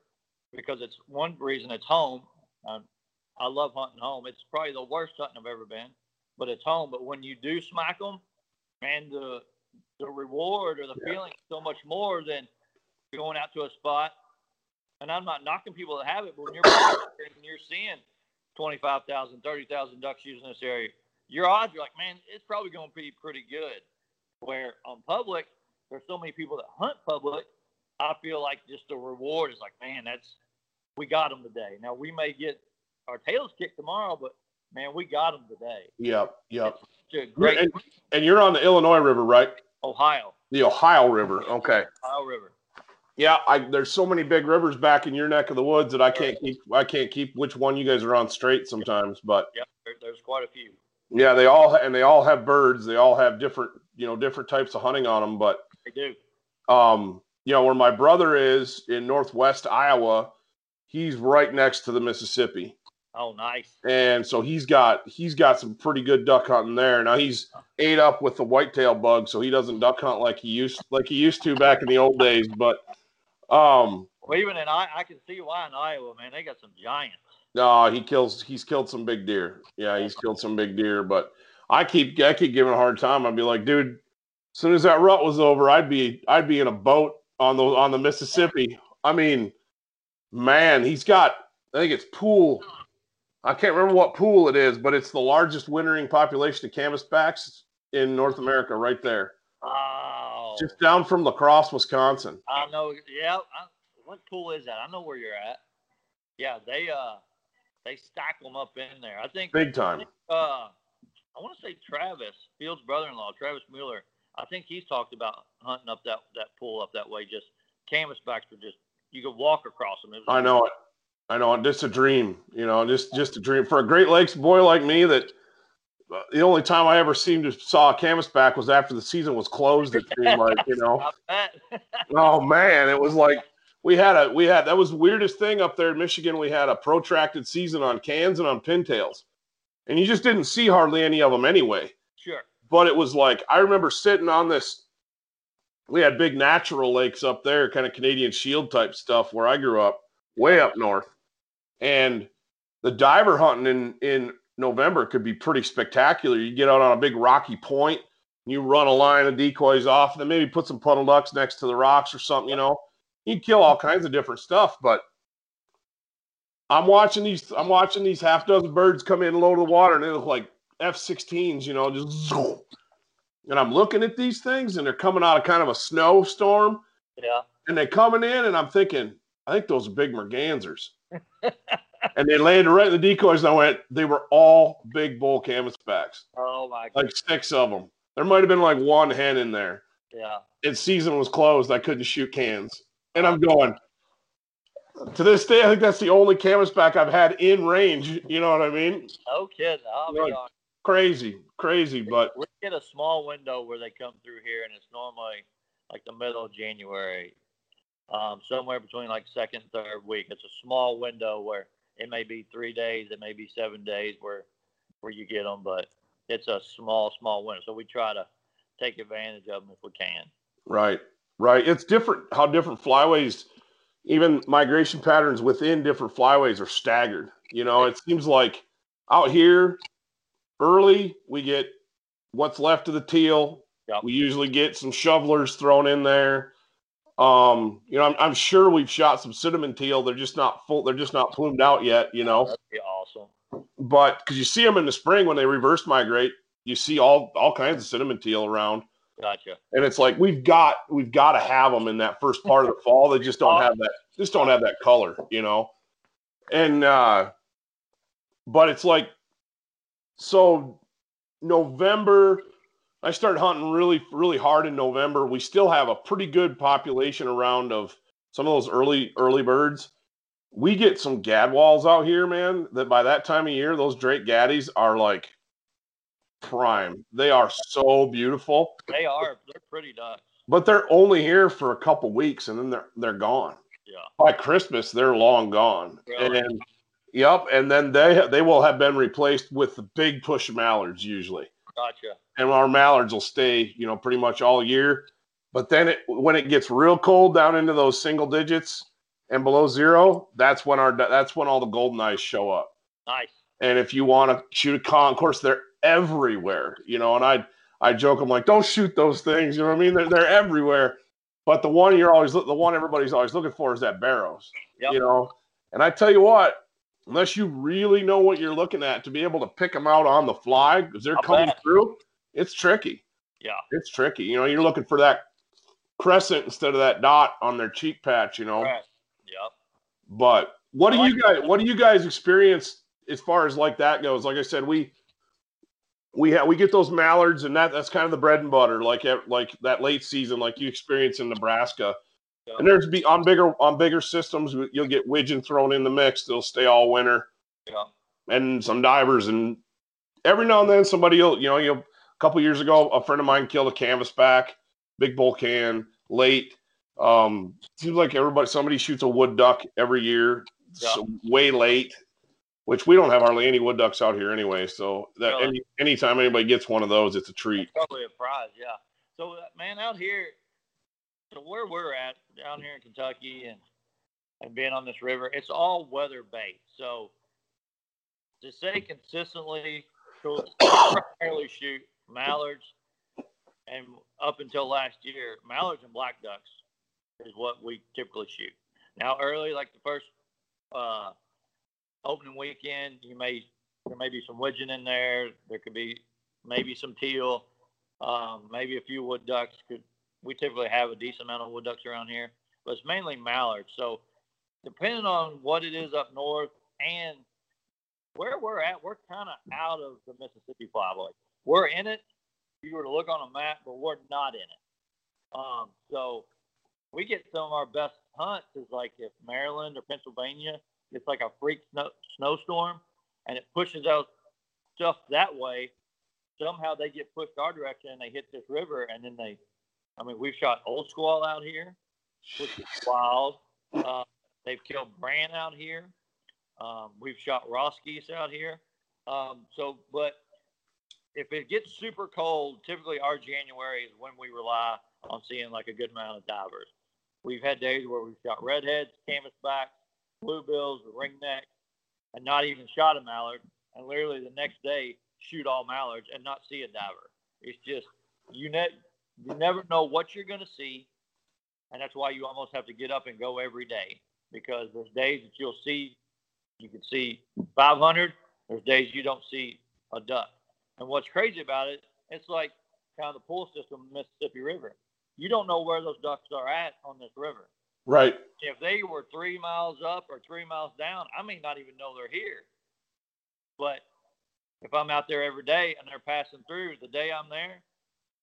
because it's one reason it's home. Um, I love hunting home. It's probably the worst hunting I've ever been, but it's home. But when you do smack them, man, the the reward or the Yeah. feeling is so much more than going out to a spot. And I'm not knocking people that have it, but when you're and you're seeing 25,000, 30,000 ducks using this area, your odds are like, man, it's probably going to be pretty good. Where on public, there's so many people that hunt public. I feel like just the reward is like, man, that's we got them today. Now we may get our tails kicked tomorrow, but man, we got them today. yep, yep. Great And, and you're on the Illinois River, right? Ohio, The Ohio River. Okay. Ohio River. Yeah, I, there's so many big rivers back in your neck of the woods that I can't keep. I can't keep which one you guys are on straight sometimes, but yeah, there, there's quite a few. Yeah, they all and they all have birds. They all have different, you know, different types of hunting on them. But They do. um, you know, where my brother is in northwest Iowa, he's right next to the Mississippi, Oh, nice. and so he's got he's got some pretty good duck hunting there. Now he's ate up with the whitetail bug, so he doesn't duck hunt like he used like he used to back in the old days. But um, Well, even in I, I can see why in Iowa, man, they got some giants. No, he kills. He's killed some big deer. Yeah, he's killed some big deer. But I keep I keep giving a hard time. I'd be like, dude, as soon as that rut was over, I'd be I'd be in a boat on the on the Mississippi. I mean, man, he's got. I think it's pool. I can't remember what pool it is, but it's the largest wintering population of canvasbacks in North America, right there, Oh, just down from La Crosse, Wisconsin. I know. Yeah, I, what pool is that? I know where you're at. Yeah, they uh, they stack them up in there. I think. Big time. Uh, I want to say Travis Fields' brother-in-law, Travis Mueller. I think he's talked about hunting up that that pool up that way. Just canvasbacks were just you could walk across them. I know it. I know it. Just a dream, you know, just just a dream for a Great Lakes boy like me. That uh, the only time I ever seemed to saw a canvasback was after the season was closed. It seemed like, you know. <laughs> <laughs> Oh man, it was like we had a we had that was the weirdest thing up there in Michigan. We had a protracted season on cans and on pintails, and you just didn't see hardly any of them anyway. But it was like I remember sitting on this. We had big natural lakes up there, kind of Canadian Shield type stuff where I grew up, way up north, and the diver hunting in in November could be pretty spectacular. You get out on a big rocky point, you run a line of decoys off, and then maybe put some puddle ducks next to the rocks or something. You know, you kill all kinds of different stuff. But I'm watching these. I'm watching these half dozen birds come in low to the water, and it was like F-16s. You know, just zoom. And I'm looking at these things, and they're coming out of kind of a snowstorm, Yeah. and they're coming in, and I'm thinking, I think those are big mergansers. <laughs> and they landed right in the decoys, and I went, they were all big bull canvasbacks, Oh my god. like six of them. There might have been like one hen in there, Yeah. And season was closed. I couldn't shoot cans. And I'm going, to this day, I think that's the only canvasback I've had in range. You know what I mean? No kidding. I'll be Right. honest. Crazy, crazy. But We get a small window where they come through here, and it's normally like the middle of January, um, somewhere between like second third week. It's a small window where it may be three days, it may be seven days where where you get them, but it's a small, small window. So we try to take advantage of them if we can. Right, right. It's different how different flyways, even migration patterns within different flyways are staggered. You know, it seems like out here early we get what's left of the teal. Yep. We usually get some shovelers thrown in there. Um, you know, I'm, I'm sure we've shot some cinnamon teal. They're just not full. They're just not plumed out yet. You know, That'd be awesome. but because you see them in the spring when they reverse migrate, you see all all kinds of cinnamon teal around. Gotcha. and it's like we've got we've got to have them in that first part of the fall. They just don't have that just don't have that color, you know. And uh but it's like so November I started hunting really really hard in November. We still have a pretty good population around of some of those early early birds. We get some gadwalls out here, man, that by that time of year those Drake gaddies are like prime. They are so beautiful They are. They're pretty ducks. but they're only here for a couple weeks and then they're they're gone. Yeah. By Christmas, they're long gone. Really? And yep, and then they they will have been replaced with the big push mallards usually. Gotcha. And our mallards will stay, you know, pretty much all year. But then it, when it gets real cold down into those single digits and below zero, that's when our that's when all the golden eyes show up. Nice. And if you want to shoot a con, of course they're everywhere, you know. And I I joke, I'm like, don't shoot those things. You know what I mean? They're they're everywhere. But the one you're always the one everybody's always looking for is that barrows. Yep. You know. And I tell you what, unless you really know what you're looking at to be able to pick them out on the fly because they're I'll coming bet. through, it's tricky. Yeah. It's tricky. You know, you're looking for that crescent instead of that dot on their cheek patch. You know. Correct. Yep. But what I do you like guys what do you guys experience as far as like that goes? Like I said, we we have we get those mallards and that that's kind of the bread and butter, like like that late season, like you experience in Nebraska. Yeah. And there's be on bigger on bigger systems, you'll get widgeon thrown in the mix. They'll stay all winter, Yeah. and some divers. And every now and then, somebody will you know you a couple years ago, a friend of mine killed a canvasback, big bull can late. Um, seems like everybody somebody shoots a wood duck every year, so way late. Which we don't have hardly any wood ducks out here anyway. So that any anytime anybody gets one of those, it's a treat. Probably a prize, yeah. So, uh, man, out here, so where we're at down here in Kentucky and and being on this river, it's all weather based. So to say consistently, primarily shoot mallards, and up until last year, mallards and black ducks is what we typically shoot. Now, early, like the first uh, opening weekend, you may there may be some widgeon in there. There could be maybe some teal, um, maybe a few wood ducks. Could we typically have a decent amount of wood ducks around here, but it's mainly mallards. So depending on what it is up north and where we're at, we're kind of out of the Mississippi flyway. We're in it. If you were to look on a map, but we're not in it. Um, so we get some of our best hunts is like if Maryland or Pennsylvania gets like a freak snow, snowstorm and it pushes out stuff that way, somehow they get pushed our direction and they hit this river and then they, I mean, we've shot old squall out here, which is wild. Uh, they've killed brant out here. Um, we've shot Ross geese out here. Um, so, but if it gets super cold, typically our January is when we rely on seeing like a good amount of divers. We've had days where we've shot redheads, canvasbacks, bluebills, ringnecks, and not even shot a mallard. And literally the next day, shoot all mallards and not see a diver. It's just you ne- you never know what you're going to see, and that's why you almost have to get up and go every day because there's days that you'll see you can see 500. There's days you don't see a duck. And what's crazy about it, it's like kind of the pull system of the Mississippi River. You don't know where those ducks are at on this river. Right. If they were three miles up or three miles down, I may not even know they're here. But if I'm out there every day and they're passing through, the day I'm there,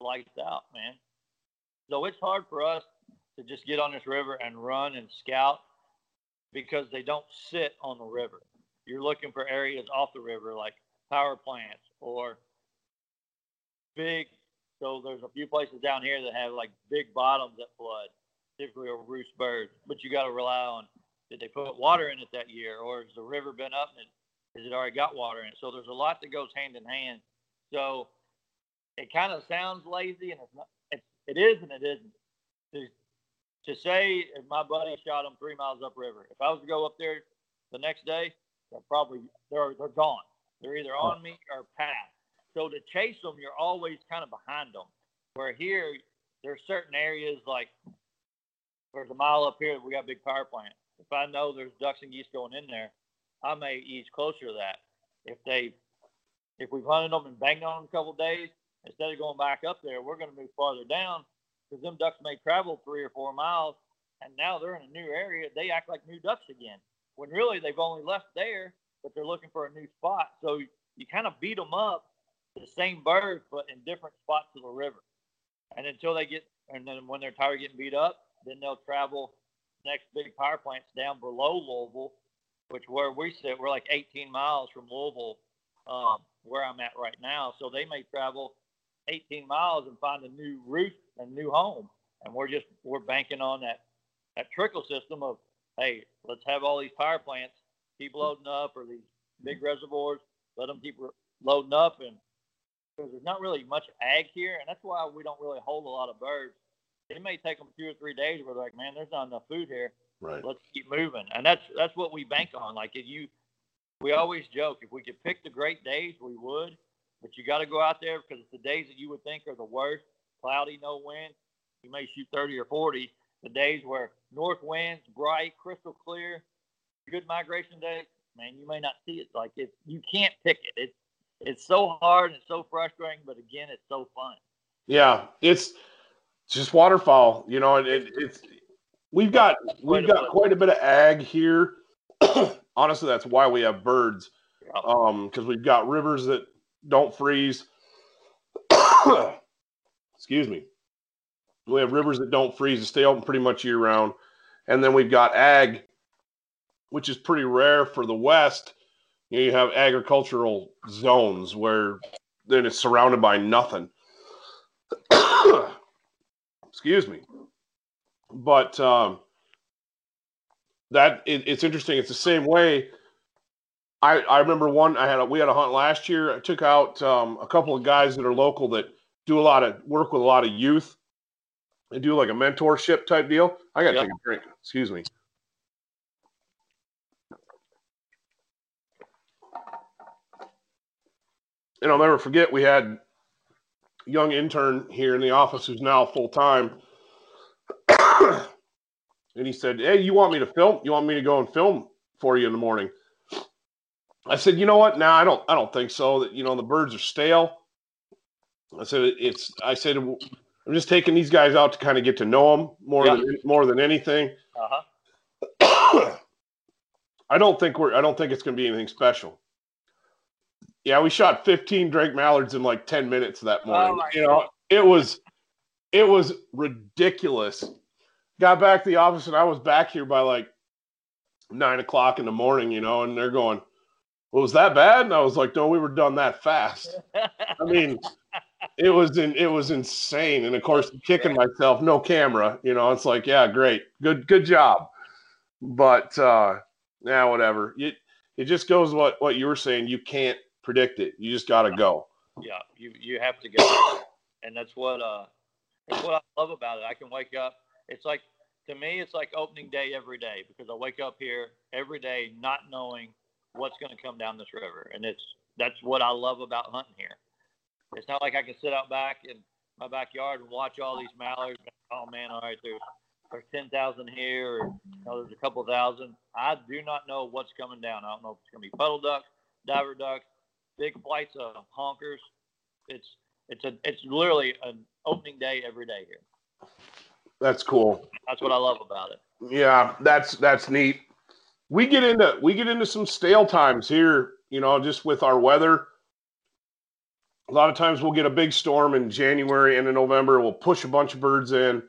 lights out, man. So it's hard for us to just get on this river and run and scout because they don't sit on the river. You're looking for areas off the river like power plants or big. So there's a few places down here that have like big bottoms that flood, typically over roost birds. But you got to rely on did they put water in it that year, or has the river been up and has it already got water in it? So there's a lot that goes hand in hand. So it kind of sounds lazy, and it's not. It's, it is and it isn't. To, to say if my buddy shot them three miles upriver, if I was to go up there the next day, they're probably they're they're gone. They're either on me or past. So to chase them, you're always kind of behind them. Where here, there's certain areas like there's a mile up here that we got big power plant. If I know there's ducks and geese going in there, I may ease closer to that. If they, if we've hunted them and banged on them a couple days, instead of going back up there, we're going to move farther down because them ducks may travel three or four miles, and now they're in a new area. They act like new ducks again, when really they've only left there, but they're looking for a new spot. So you kind of beat them up, the same birds, but in different spots of the river. And until they get, and then when they're tired of getting beat up, then they'll travel next big power plant's down below Louisville, which where we sit, we're like 18 miles from Louisville, um, where I'm at right now. So they may travel 18 miles and find a new roof and new home. And we're just we're banking on that that trickle system of hey, let's have all these power plants keep loading up or these big mm-hmm. reservoirs, let them keep loading up and because there's not really much ag here, and that's why we don't really hold a lot of birds it may take them two or three days where they're like, man, there's not enough food here. Right. Let's keep moving. And that's that's what we bank on. Like if you we always joke, if we could pick the great days, we would. But you gotta go out there because it's the days that you would think are the worst, cloudy, no wind. You may shoot 30 or 40. The days where north winds, bright, crystal clear, good migration day, man, you may not see it. Like it, you can't pick it. It's it's so hard and it's so frustrating, but again, it's so fun. Yeah, it's it's just waterfall, you know, and it, it's we've got we've got quite a bit of ag here. <coughs> Honestly, that's why we have birds, um, because we've got rivers that don't freeze. <coughs> Excuse me. We have rivers that don't freeze and stay open pretty much year round, and then we've got ag, which is pretty rare for the West. You, know, you have agricultural zones where then it's surrounded by nothing <coughs> excuse me. But um, that it, it's interesting. It's the same way. I, I remember one I had a, we had a hunt last year. I took out um, a couple of guys that are local that do a lot of work with a lot of youth and do like a mentorship type deal. I got to yep. take a drink. Excuse me. And I'll never forget we had a young intern here in the office who's now full time. <coughs> and he said, Hey, you want me to film? You want me to go and film for you in the morning? I said, you know what? Now nah, I don't I don't think so. That you know the birds are stale. I said it's I said I'm just taking these guys out to kind of get to know them more yeah. than more than anything. Uh-huh. <coughs> I don't think we're I don't think it's gonna be anything special. Yeah, we shot 15 Drake Mallards in like 10 minutes that oh morning. Oh you know, it was it was ridiculous. Got back to the office and I was back here by like nine o'clock in the morning, you know, and they're going, well, was that bad? And I was like, no, we were done that fast. I mean, <laughs> it was in, it was insane. And of course, kicking myself, no camera, you know, it's like, yeah, great, good, good job. But uh, yeah, whatever. It it just goes what what you were saying. You can't predict it. You just got to go. Yeah, you you have to go, and that's what uh that's what I love about it. I can wake up. It's like to me, it's like opening day every day because I wake up here every day not knowing what's going to come down this river, and it's that's what I love about hunting here. It's not like I can sit out back in my backyard and watch all these mallards. Oh man, all right, there's there's ten thousand here, or you know, there's a couple thousand. I do not know what's coming down. I don't know if it's going to be puddle ducks, diver ducks, big flights of honkers. It's it's a it's literally an opening day every day here. That's cool. That's what I love about it. Yeah, that's that's neat. We get into we get into some stale times here, you know, just with our weather. a lot of times we'll get a big storm in January and in November. We'll push a bunch of birds in,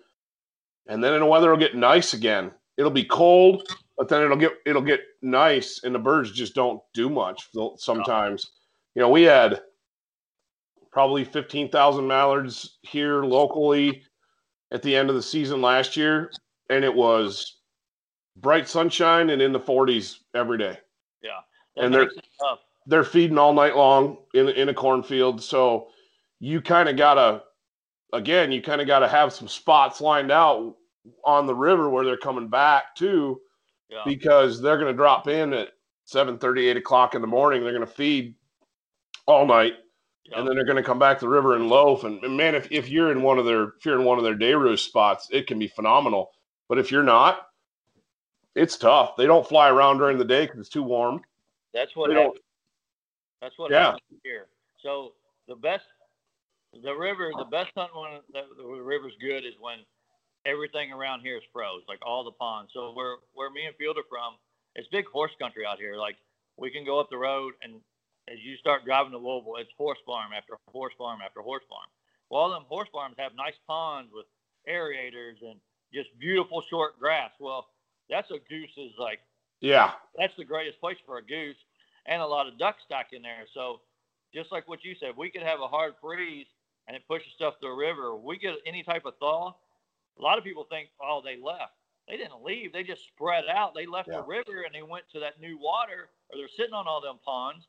and then the weather will get nice again. It'll be cold, but then it'll get it'll get nice, and the birds just don't do much sometimes. You know, we had probably fifteen thousand mallards here locally at the end of the season last year, and it was bright sunshine and in the 40s every day. Yeah, and they're they're feeding all night long in in a cornfield. So you kind of gotta, again, you kind of gotta have some spots lined out on the river where they're coming back too, yeah. because they're gonna drop in at 7 30, 8 o'clock in the morning. They're gonna feed all night. Yeah. And then they're going to come back to the river and loaf. And, and man, if, if you're in one of their if you're in one of their day roost spots, it can be phenomenal. But if you're not, it's tough. They don't fly around during the day because it's too warm. That's what. That's what yeah. here. So the best, the river, the best hunt when the, the river's good is when everything around here is froze, like all the ponds. So where where me and Field are from, it's big horse country out here. Like we can go up the road and as you start driving to Louisville, it's horse farm after horse farm after horse farm. Well, all them horse farms have nice ponds with aerators and just beautiful short grass. Well, that's a goose is like yeah. That's the greatest place for a goose and a lot of duck stock in there. So just like what you said, we could have a hard freeze and it pushes stuff to a river. We get any type of thaw. A lot of people think, oh, they left. They didn't leave. They just spread out. They left yeah. the river and they went to that new water, or they're sitting on all them ponds.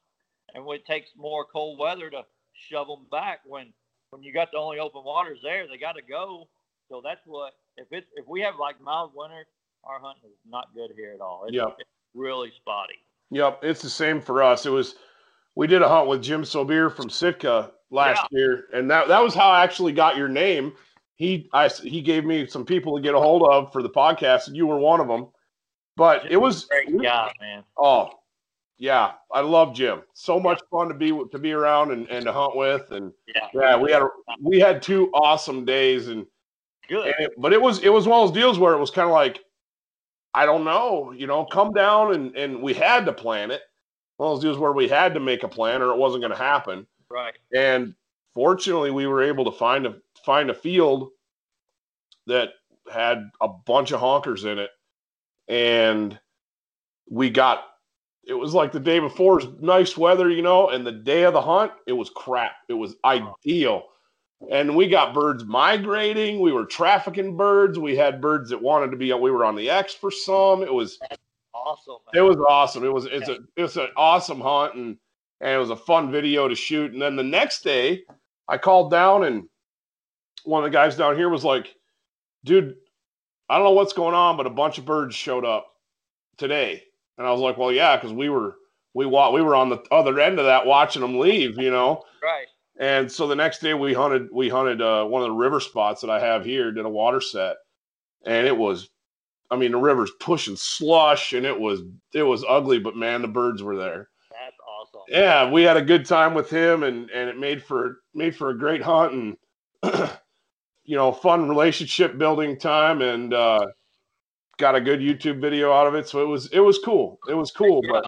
And it takes more cold weather to shove them back. When when you got the only open waters there, they got to go. So that's what if it's if we have like mild winter, our hunting is not good here at all. It's, yep. it's really spotty. Yep, it's the same for us. It was we did a hunt with Jim Sobir from Sitka last yeah. year, and that that was how I actually got your name. He I he gave me some people to get a hold of for the podcast, and you were one of them. But Jim it was great guy, man. Oh, yeah, I love Jim. So much fun to be to be around and, and to hunt with, and yeah, yeah we had a, we had two awesome days, and good. And it, but it was it was one of those deals where it was kind of like I don't know, you know, come down and, and we had to plan it. One of those deals where we had to make a plan or it wasn't going to happen. Right. And fortunately, we were able to find a find a field that had a bunch of honkers in it, and we got. It was like the day before, nice weather, you know, and the day of the hunt, it was crap. It was ideal and we got birds migrating. We were trafficking birds. We had birds that wanted to be. We were on the X for some. It was awesome. Man. It was awesome. It was it's a it's an awesome hunt and and it was a fun video to shoot. And then the next day, I called down and one of the guys down here was like, "Dude, I don't know what's going on, but a bunch of birds showed up today." And I was like, "Well, yeah, because we were we wa- we were on the other end of that watching them leave, you know." Right. And so the next day we hunted we hunted uh, one of the river spots that I have here, did a water set, and it was, I mean the river's pushing slush, and it was it was ugly, but man, the birds were there. That's awesome. Yeah, we had a good time with him, and and it made for made for a great hunt and <clears throat> you know fun relationship building time, and uh, got a good YouTube video out of it. So it was it was cool. It was cool, but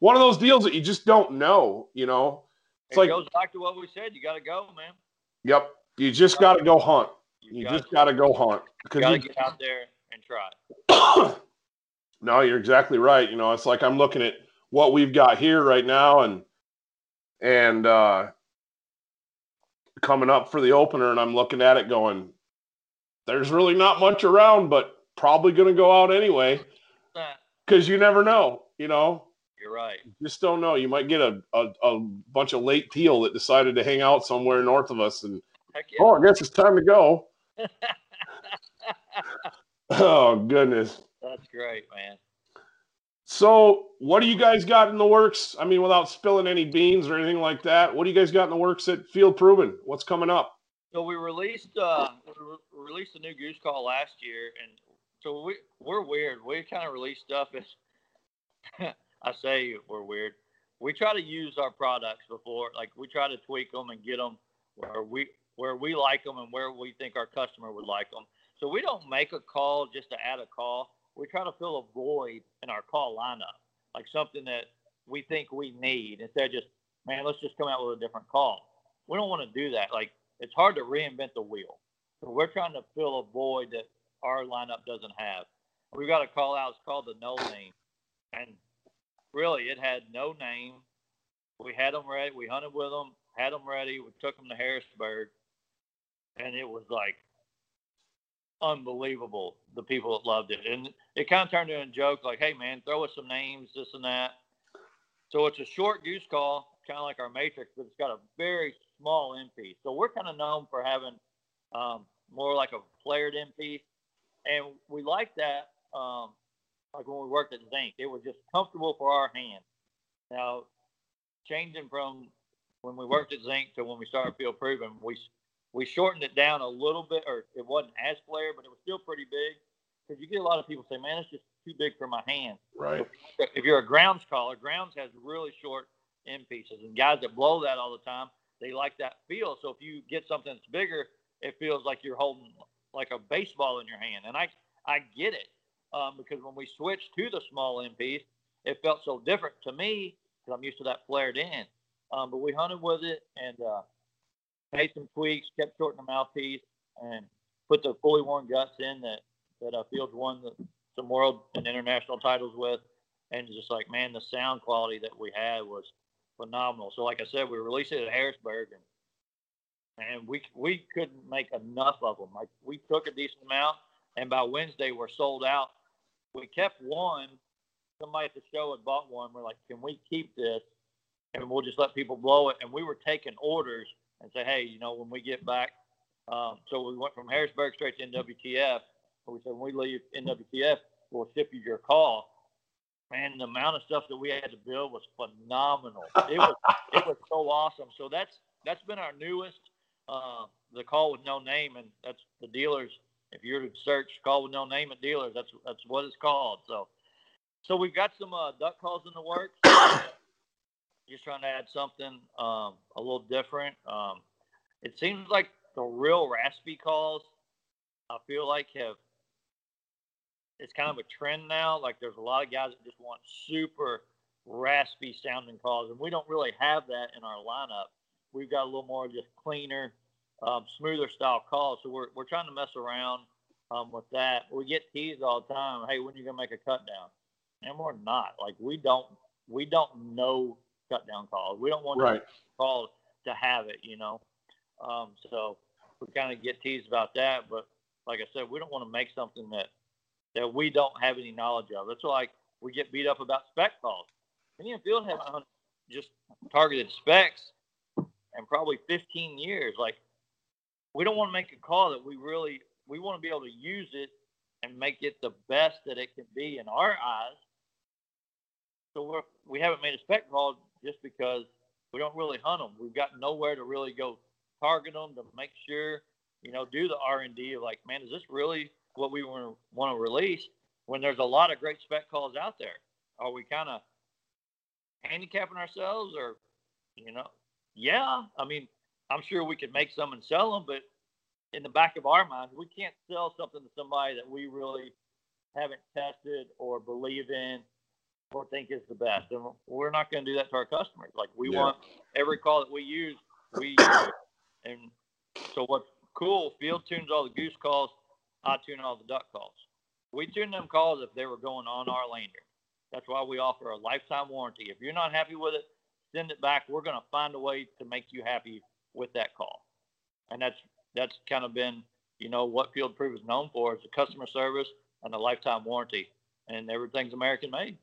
one of those deals that you just don't know, you know it's it like, goes back to what we said. You got to go, man. Yep. You just got to go hunt. You, you just got to go hunt. You got to get out there and try. <coughs> no, you're exactly right. You know, it's like I'm looking at what we've got here right now, and and uh, coming up for the opener, and I'm looking at it going, there's really not much around, but probably going to go out anyway because you never know. You know, you're right. You just don't know. You might get a, a, a, bunch of late teal that decided to hang out somewhere north of us, and yeah. oh, I guess it's time to go. <laughs> oh goodness. That's great, man. So, what do you guys got in the works? I mean, without spilling any beans or anything like that, what do you guys got in the works at Field Proven? What's coming up? So we released uh, we released a new goose call last year, and so we we're weird. We kind of release stuff as <laughs> I say we're weird. We try to use our products before, like we try to tweak them and get them where we where we like them and where we think our customer would like them. So we don't make a call just to add a call. We try to fill a void in our call lineup, like something that we think we need instead of just man, let's just come out with a different call. we don't want to do that. Like it's hard to reinvent the wheel. So we're trying to fill a void that our lineup doesn't have. We've got a call out. It's called the no name, and really it had no name. We had them ready. We hunted with them, had them ready. We took them to Harrisburg, and it was like unbelievable. The people that loved it, and it kind of turned into a joke, like, "Hey, man, throw us some names, this and that." So it's a short goose call, kind of like our matrix, but it's got a very small piece. So we're kind of known for having um, more like a flared piece, and we like that. Um, like when we worked at Zink. it was just comfortable for our hands. Now, changing from when we worked at Zink to when we started Field Proven, we we shortened it down a little bit, or it wasn't as flared, but it was still pretty big. Because you get a lot of people say, "Man, it's just too big for my hand." Right. So if you're a grounds caller, grounds has really short end pieces, and guys that blow that all the time, they like that feel. So if you get something that's bigger, it feels like you're holding like a baseball in your hand, and I I get it um, because when we switched to the small end piece, it felt so different to me because I'm used to that flared end. Um, but we hunted with it and uh, made some tweaks, kept shortening the mouthpiece, and put the fully worn guts in that that uh, Fields won the, some world and international titles with, and just like man, the sound quality that we had was phenomenal. So like I said, we released it at Harrisburg, and and we we couldn't make enough of them. Like we took a decent amount, and by Wednesday we're sold out. We kept one. Somebody at the show had bought one. We're like, can we keep this? And we'll just let people blow it. And we were taking orders and say, hey, you know, when we get back. Um, so we went from Harrisburg straight to NWTF. We said, when we leave NWTF, we'll ship you your call. Man, the amount of stuff that we had to build was phenomenal. It was <laughs> it was so awesome. So that's that's been our newest, uh, the call with no name, and that's the dealers. If you're to search call with no name at dealers, that's that's what it's called. So, so we've got some uh, duck calls in the works <coughs> just trying to add something um, a little different. Um, it seems like the real raspy calls, I feel like have it's kind of a trend now. Like there's a lot of guys that just want super raspy sounding calls, and we don't really have that in our lineup. We've got a little more just cleaner, um, smoother style calls. So we're we're trying to mess around um, with that. We get teased all the time. Hey, when are you gonna make a cut down? And we're not. Like we don't we don't know cut down calls. We don't want right. calls to have it, you know. Um, so we kind of get teased about that, but like I said, we don't want to make something that that we don't have any knowledge of. It's like we get beat up about spec calls. Me and Field haven't just targeted specs in probably 15 years. Like we don't want to make a call that we really we want to be able to use it and make it the best that it can be in our eyes. So we're, we haven't made a spec call just because we don't really hunt them. We've got nowhere to really go target them to make sure, you know, do the R and D of like, man, is this really what we want to want to release? When there's a lot of great spec calls out there, are we kind of handicapping ourselves, or you know, yeah, I mean, I'm sure we could make some and sell them, but in the back of our minds, we can't sell something to somebody that we really haven't tested or believe in or think is the best. And we're not going to do that to our customers. Like we yeah. want every call that we use, we use. And so what's cool, Field tunes all the goose calls, I tune all the duck calls. We tune them calls if they were going on our lanyard. That's why we offer a lifetime warranty. If you're not happy with it, send it back. We're going to find a way to make you happy with that call. And that's that's kind of been, you know, what Field Proof is known for is the customer service and the lifetime warranty. And everything's American made.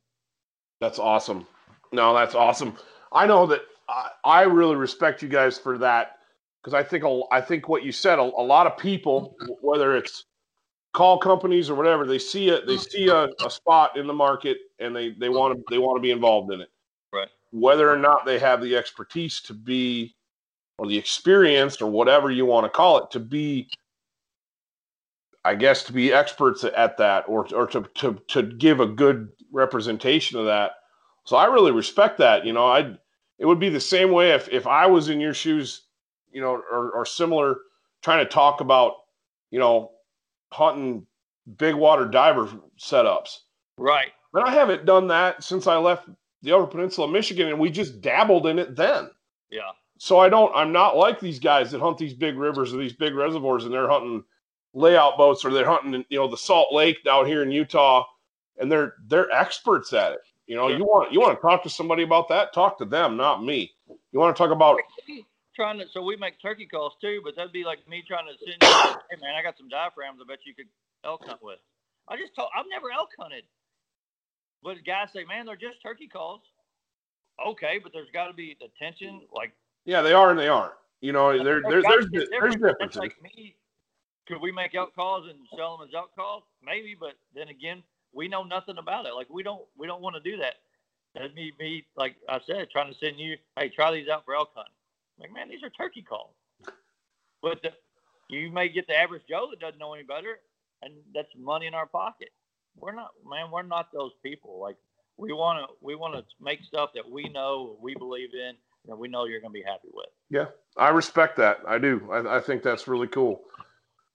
That's awesome. No, that's awesome. I know that I, I really respect you guys for that because I think I think what you said a, a, lot of people, whether it's call companies or whatever, they see it they see a, a spot in the market and they they want to they want to be involved in it. Right. Whether or not they have the expertise to be or the experience or whatever you want to call it to be I guess to be experts at that or or to to to give a good representation of that. So I really respect that. You know, I it would be the same way if if I was in your shoes, you know, or, or similar, trying to talk about, you know, hunting big water diver setups. Right. But I haven't done that since I left the Upper Peninsula of Michigan, and we just dabbled in it then. Yeah. So I don't. I'm not like these guys that hunt these big rivers or these big reservoirs, and they're hunting layout boats or they're hunting, you know, the Salt Lake down here in Utah, and they're they're experts at it. You know, you want you want to talk to somebody about that, talk to them, not me. You want to talk about trying to so we make turkey calls too, but that'd be like me trying to send you, <coughs> hey man, I got some diaphragms. I bet you could elk hunt with. I just told I've never elk hunted, but guys say, man, they're just turkey calls. Okay, but there's got to be the tension, like yeah, they are and they aren't. You know, there, there, there's there's, there's differences. Like me. Could we make elk calls and sell them as elk calls? Maybe, but then again, we know nothing about it. Like we don't we don't want to do that. That'd be me, like I said, trying to send you, hey, try these out for elk hunting. Like, man, these are turkey calls. But the, you may get the average Joe that doesn't know any better, and that's money in our pocket. We're not, man. We're not those people. Like we want to, we want to make stuff that we know, we believe in, we know you're going to be happy with. Yeah, I respect that. I do. I, I think that's really cool.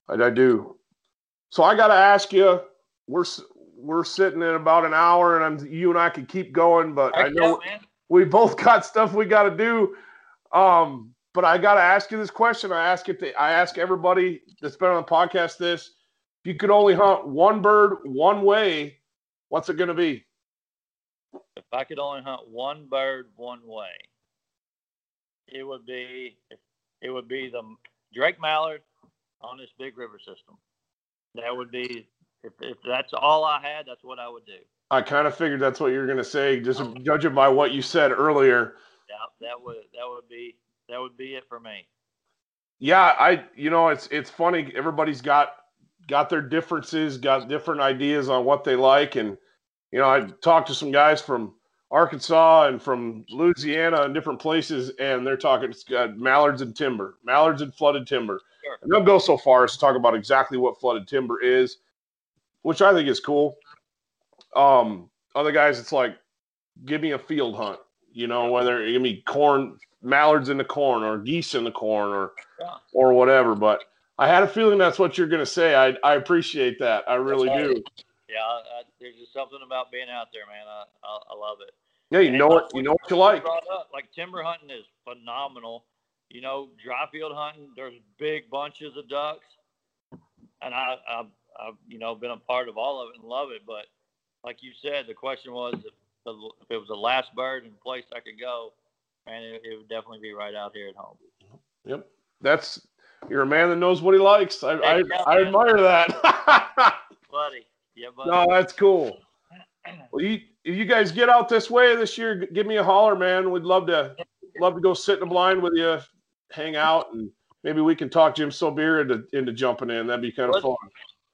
I, I do. So I got to ask you. We're we're sitting in about an hour, and I'm, you and I could keep going, but I, I know we both <laughs> got stuff we got to do. Um, but I got to ask you this question. I ask it. To, I ask everybody that's been on the podcast this: If you could only hunt one bird one way, what's it going to be? If I could only hunt one bird one way, it would be it would be the Drake mallard on this big river system. That would be if, if that's all I had, that's what I would do. I kind of figured that's what you were going to say, just um, judging by what you said earlier. Yeah, that would that would be that would be it for me. Yeah, I you know it's it's funny. Everybody's got got their differences, got different ideas on what they like, and you know I talked to some guys from Arkansas and from Louisiana and different places, and they're talking it's got mallards and timber, mallards and flooded timber. Sure. And they'll go so far as to talk about exactly what flooded timber is, which I think is cool. Um, other guys, it's like, give me a field hunt, you know, whether give me corn, mallards in the corn, or geese in the corn, or yeah. or whatever. But I had a feeling that's what you're going to say. I I appreciate that. I really do. Yeah, I, there's just something about being out there, man. I I, I love it. Yeah, you and know what you know what you like. Up, like timber hunting is phenomenal. You know, dry field hunting. There's big bunches of ducks, and I, I I've you know been a part of all of it and love it. But like you said, the question was if, the, if it was the last bird and place I could go, and it, it, would definitely be right out here at home. Yep, that's you're a man that knows what he likes. I I, I admire that, <laughs> buddy. Yeah, buddy. No, that's cool. Well, you if you guys get out this way this year, give me a holler, man. We'd love to love to go sit in the blind with you, hang out, and maybe we can talk Jim Sobir into into jumping in. That'd be kind of fun.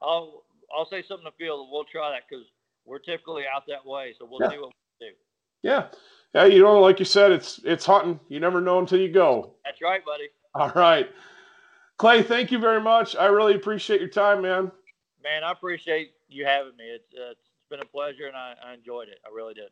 I'll I'll say something to Phil. We'll try that because we're typically out that way, so we'll yeah. see what we do. Yeah, yeah. You know, like you said, it's it's hunting. You never know until you go. That's right, buddy. All right, Clay. Thank you very much. I really appreciate your time, man. Man, I appreciate you having me. It's uh, it's been a pleasure, and I, I enjoyed it. I really did.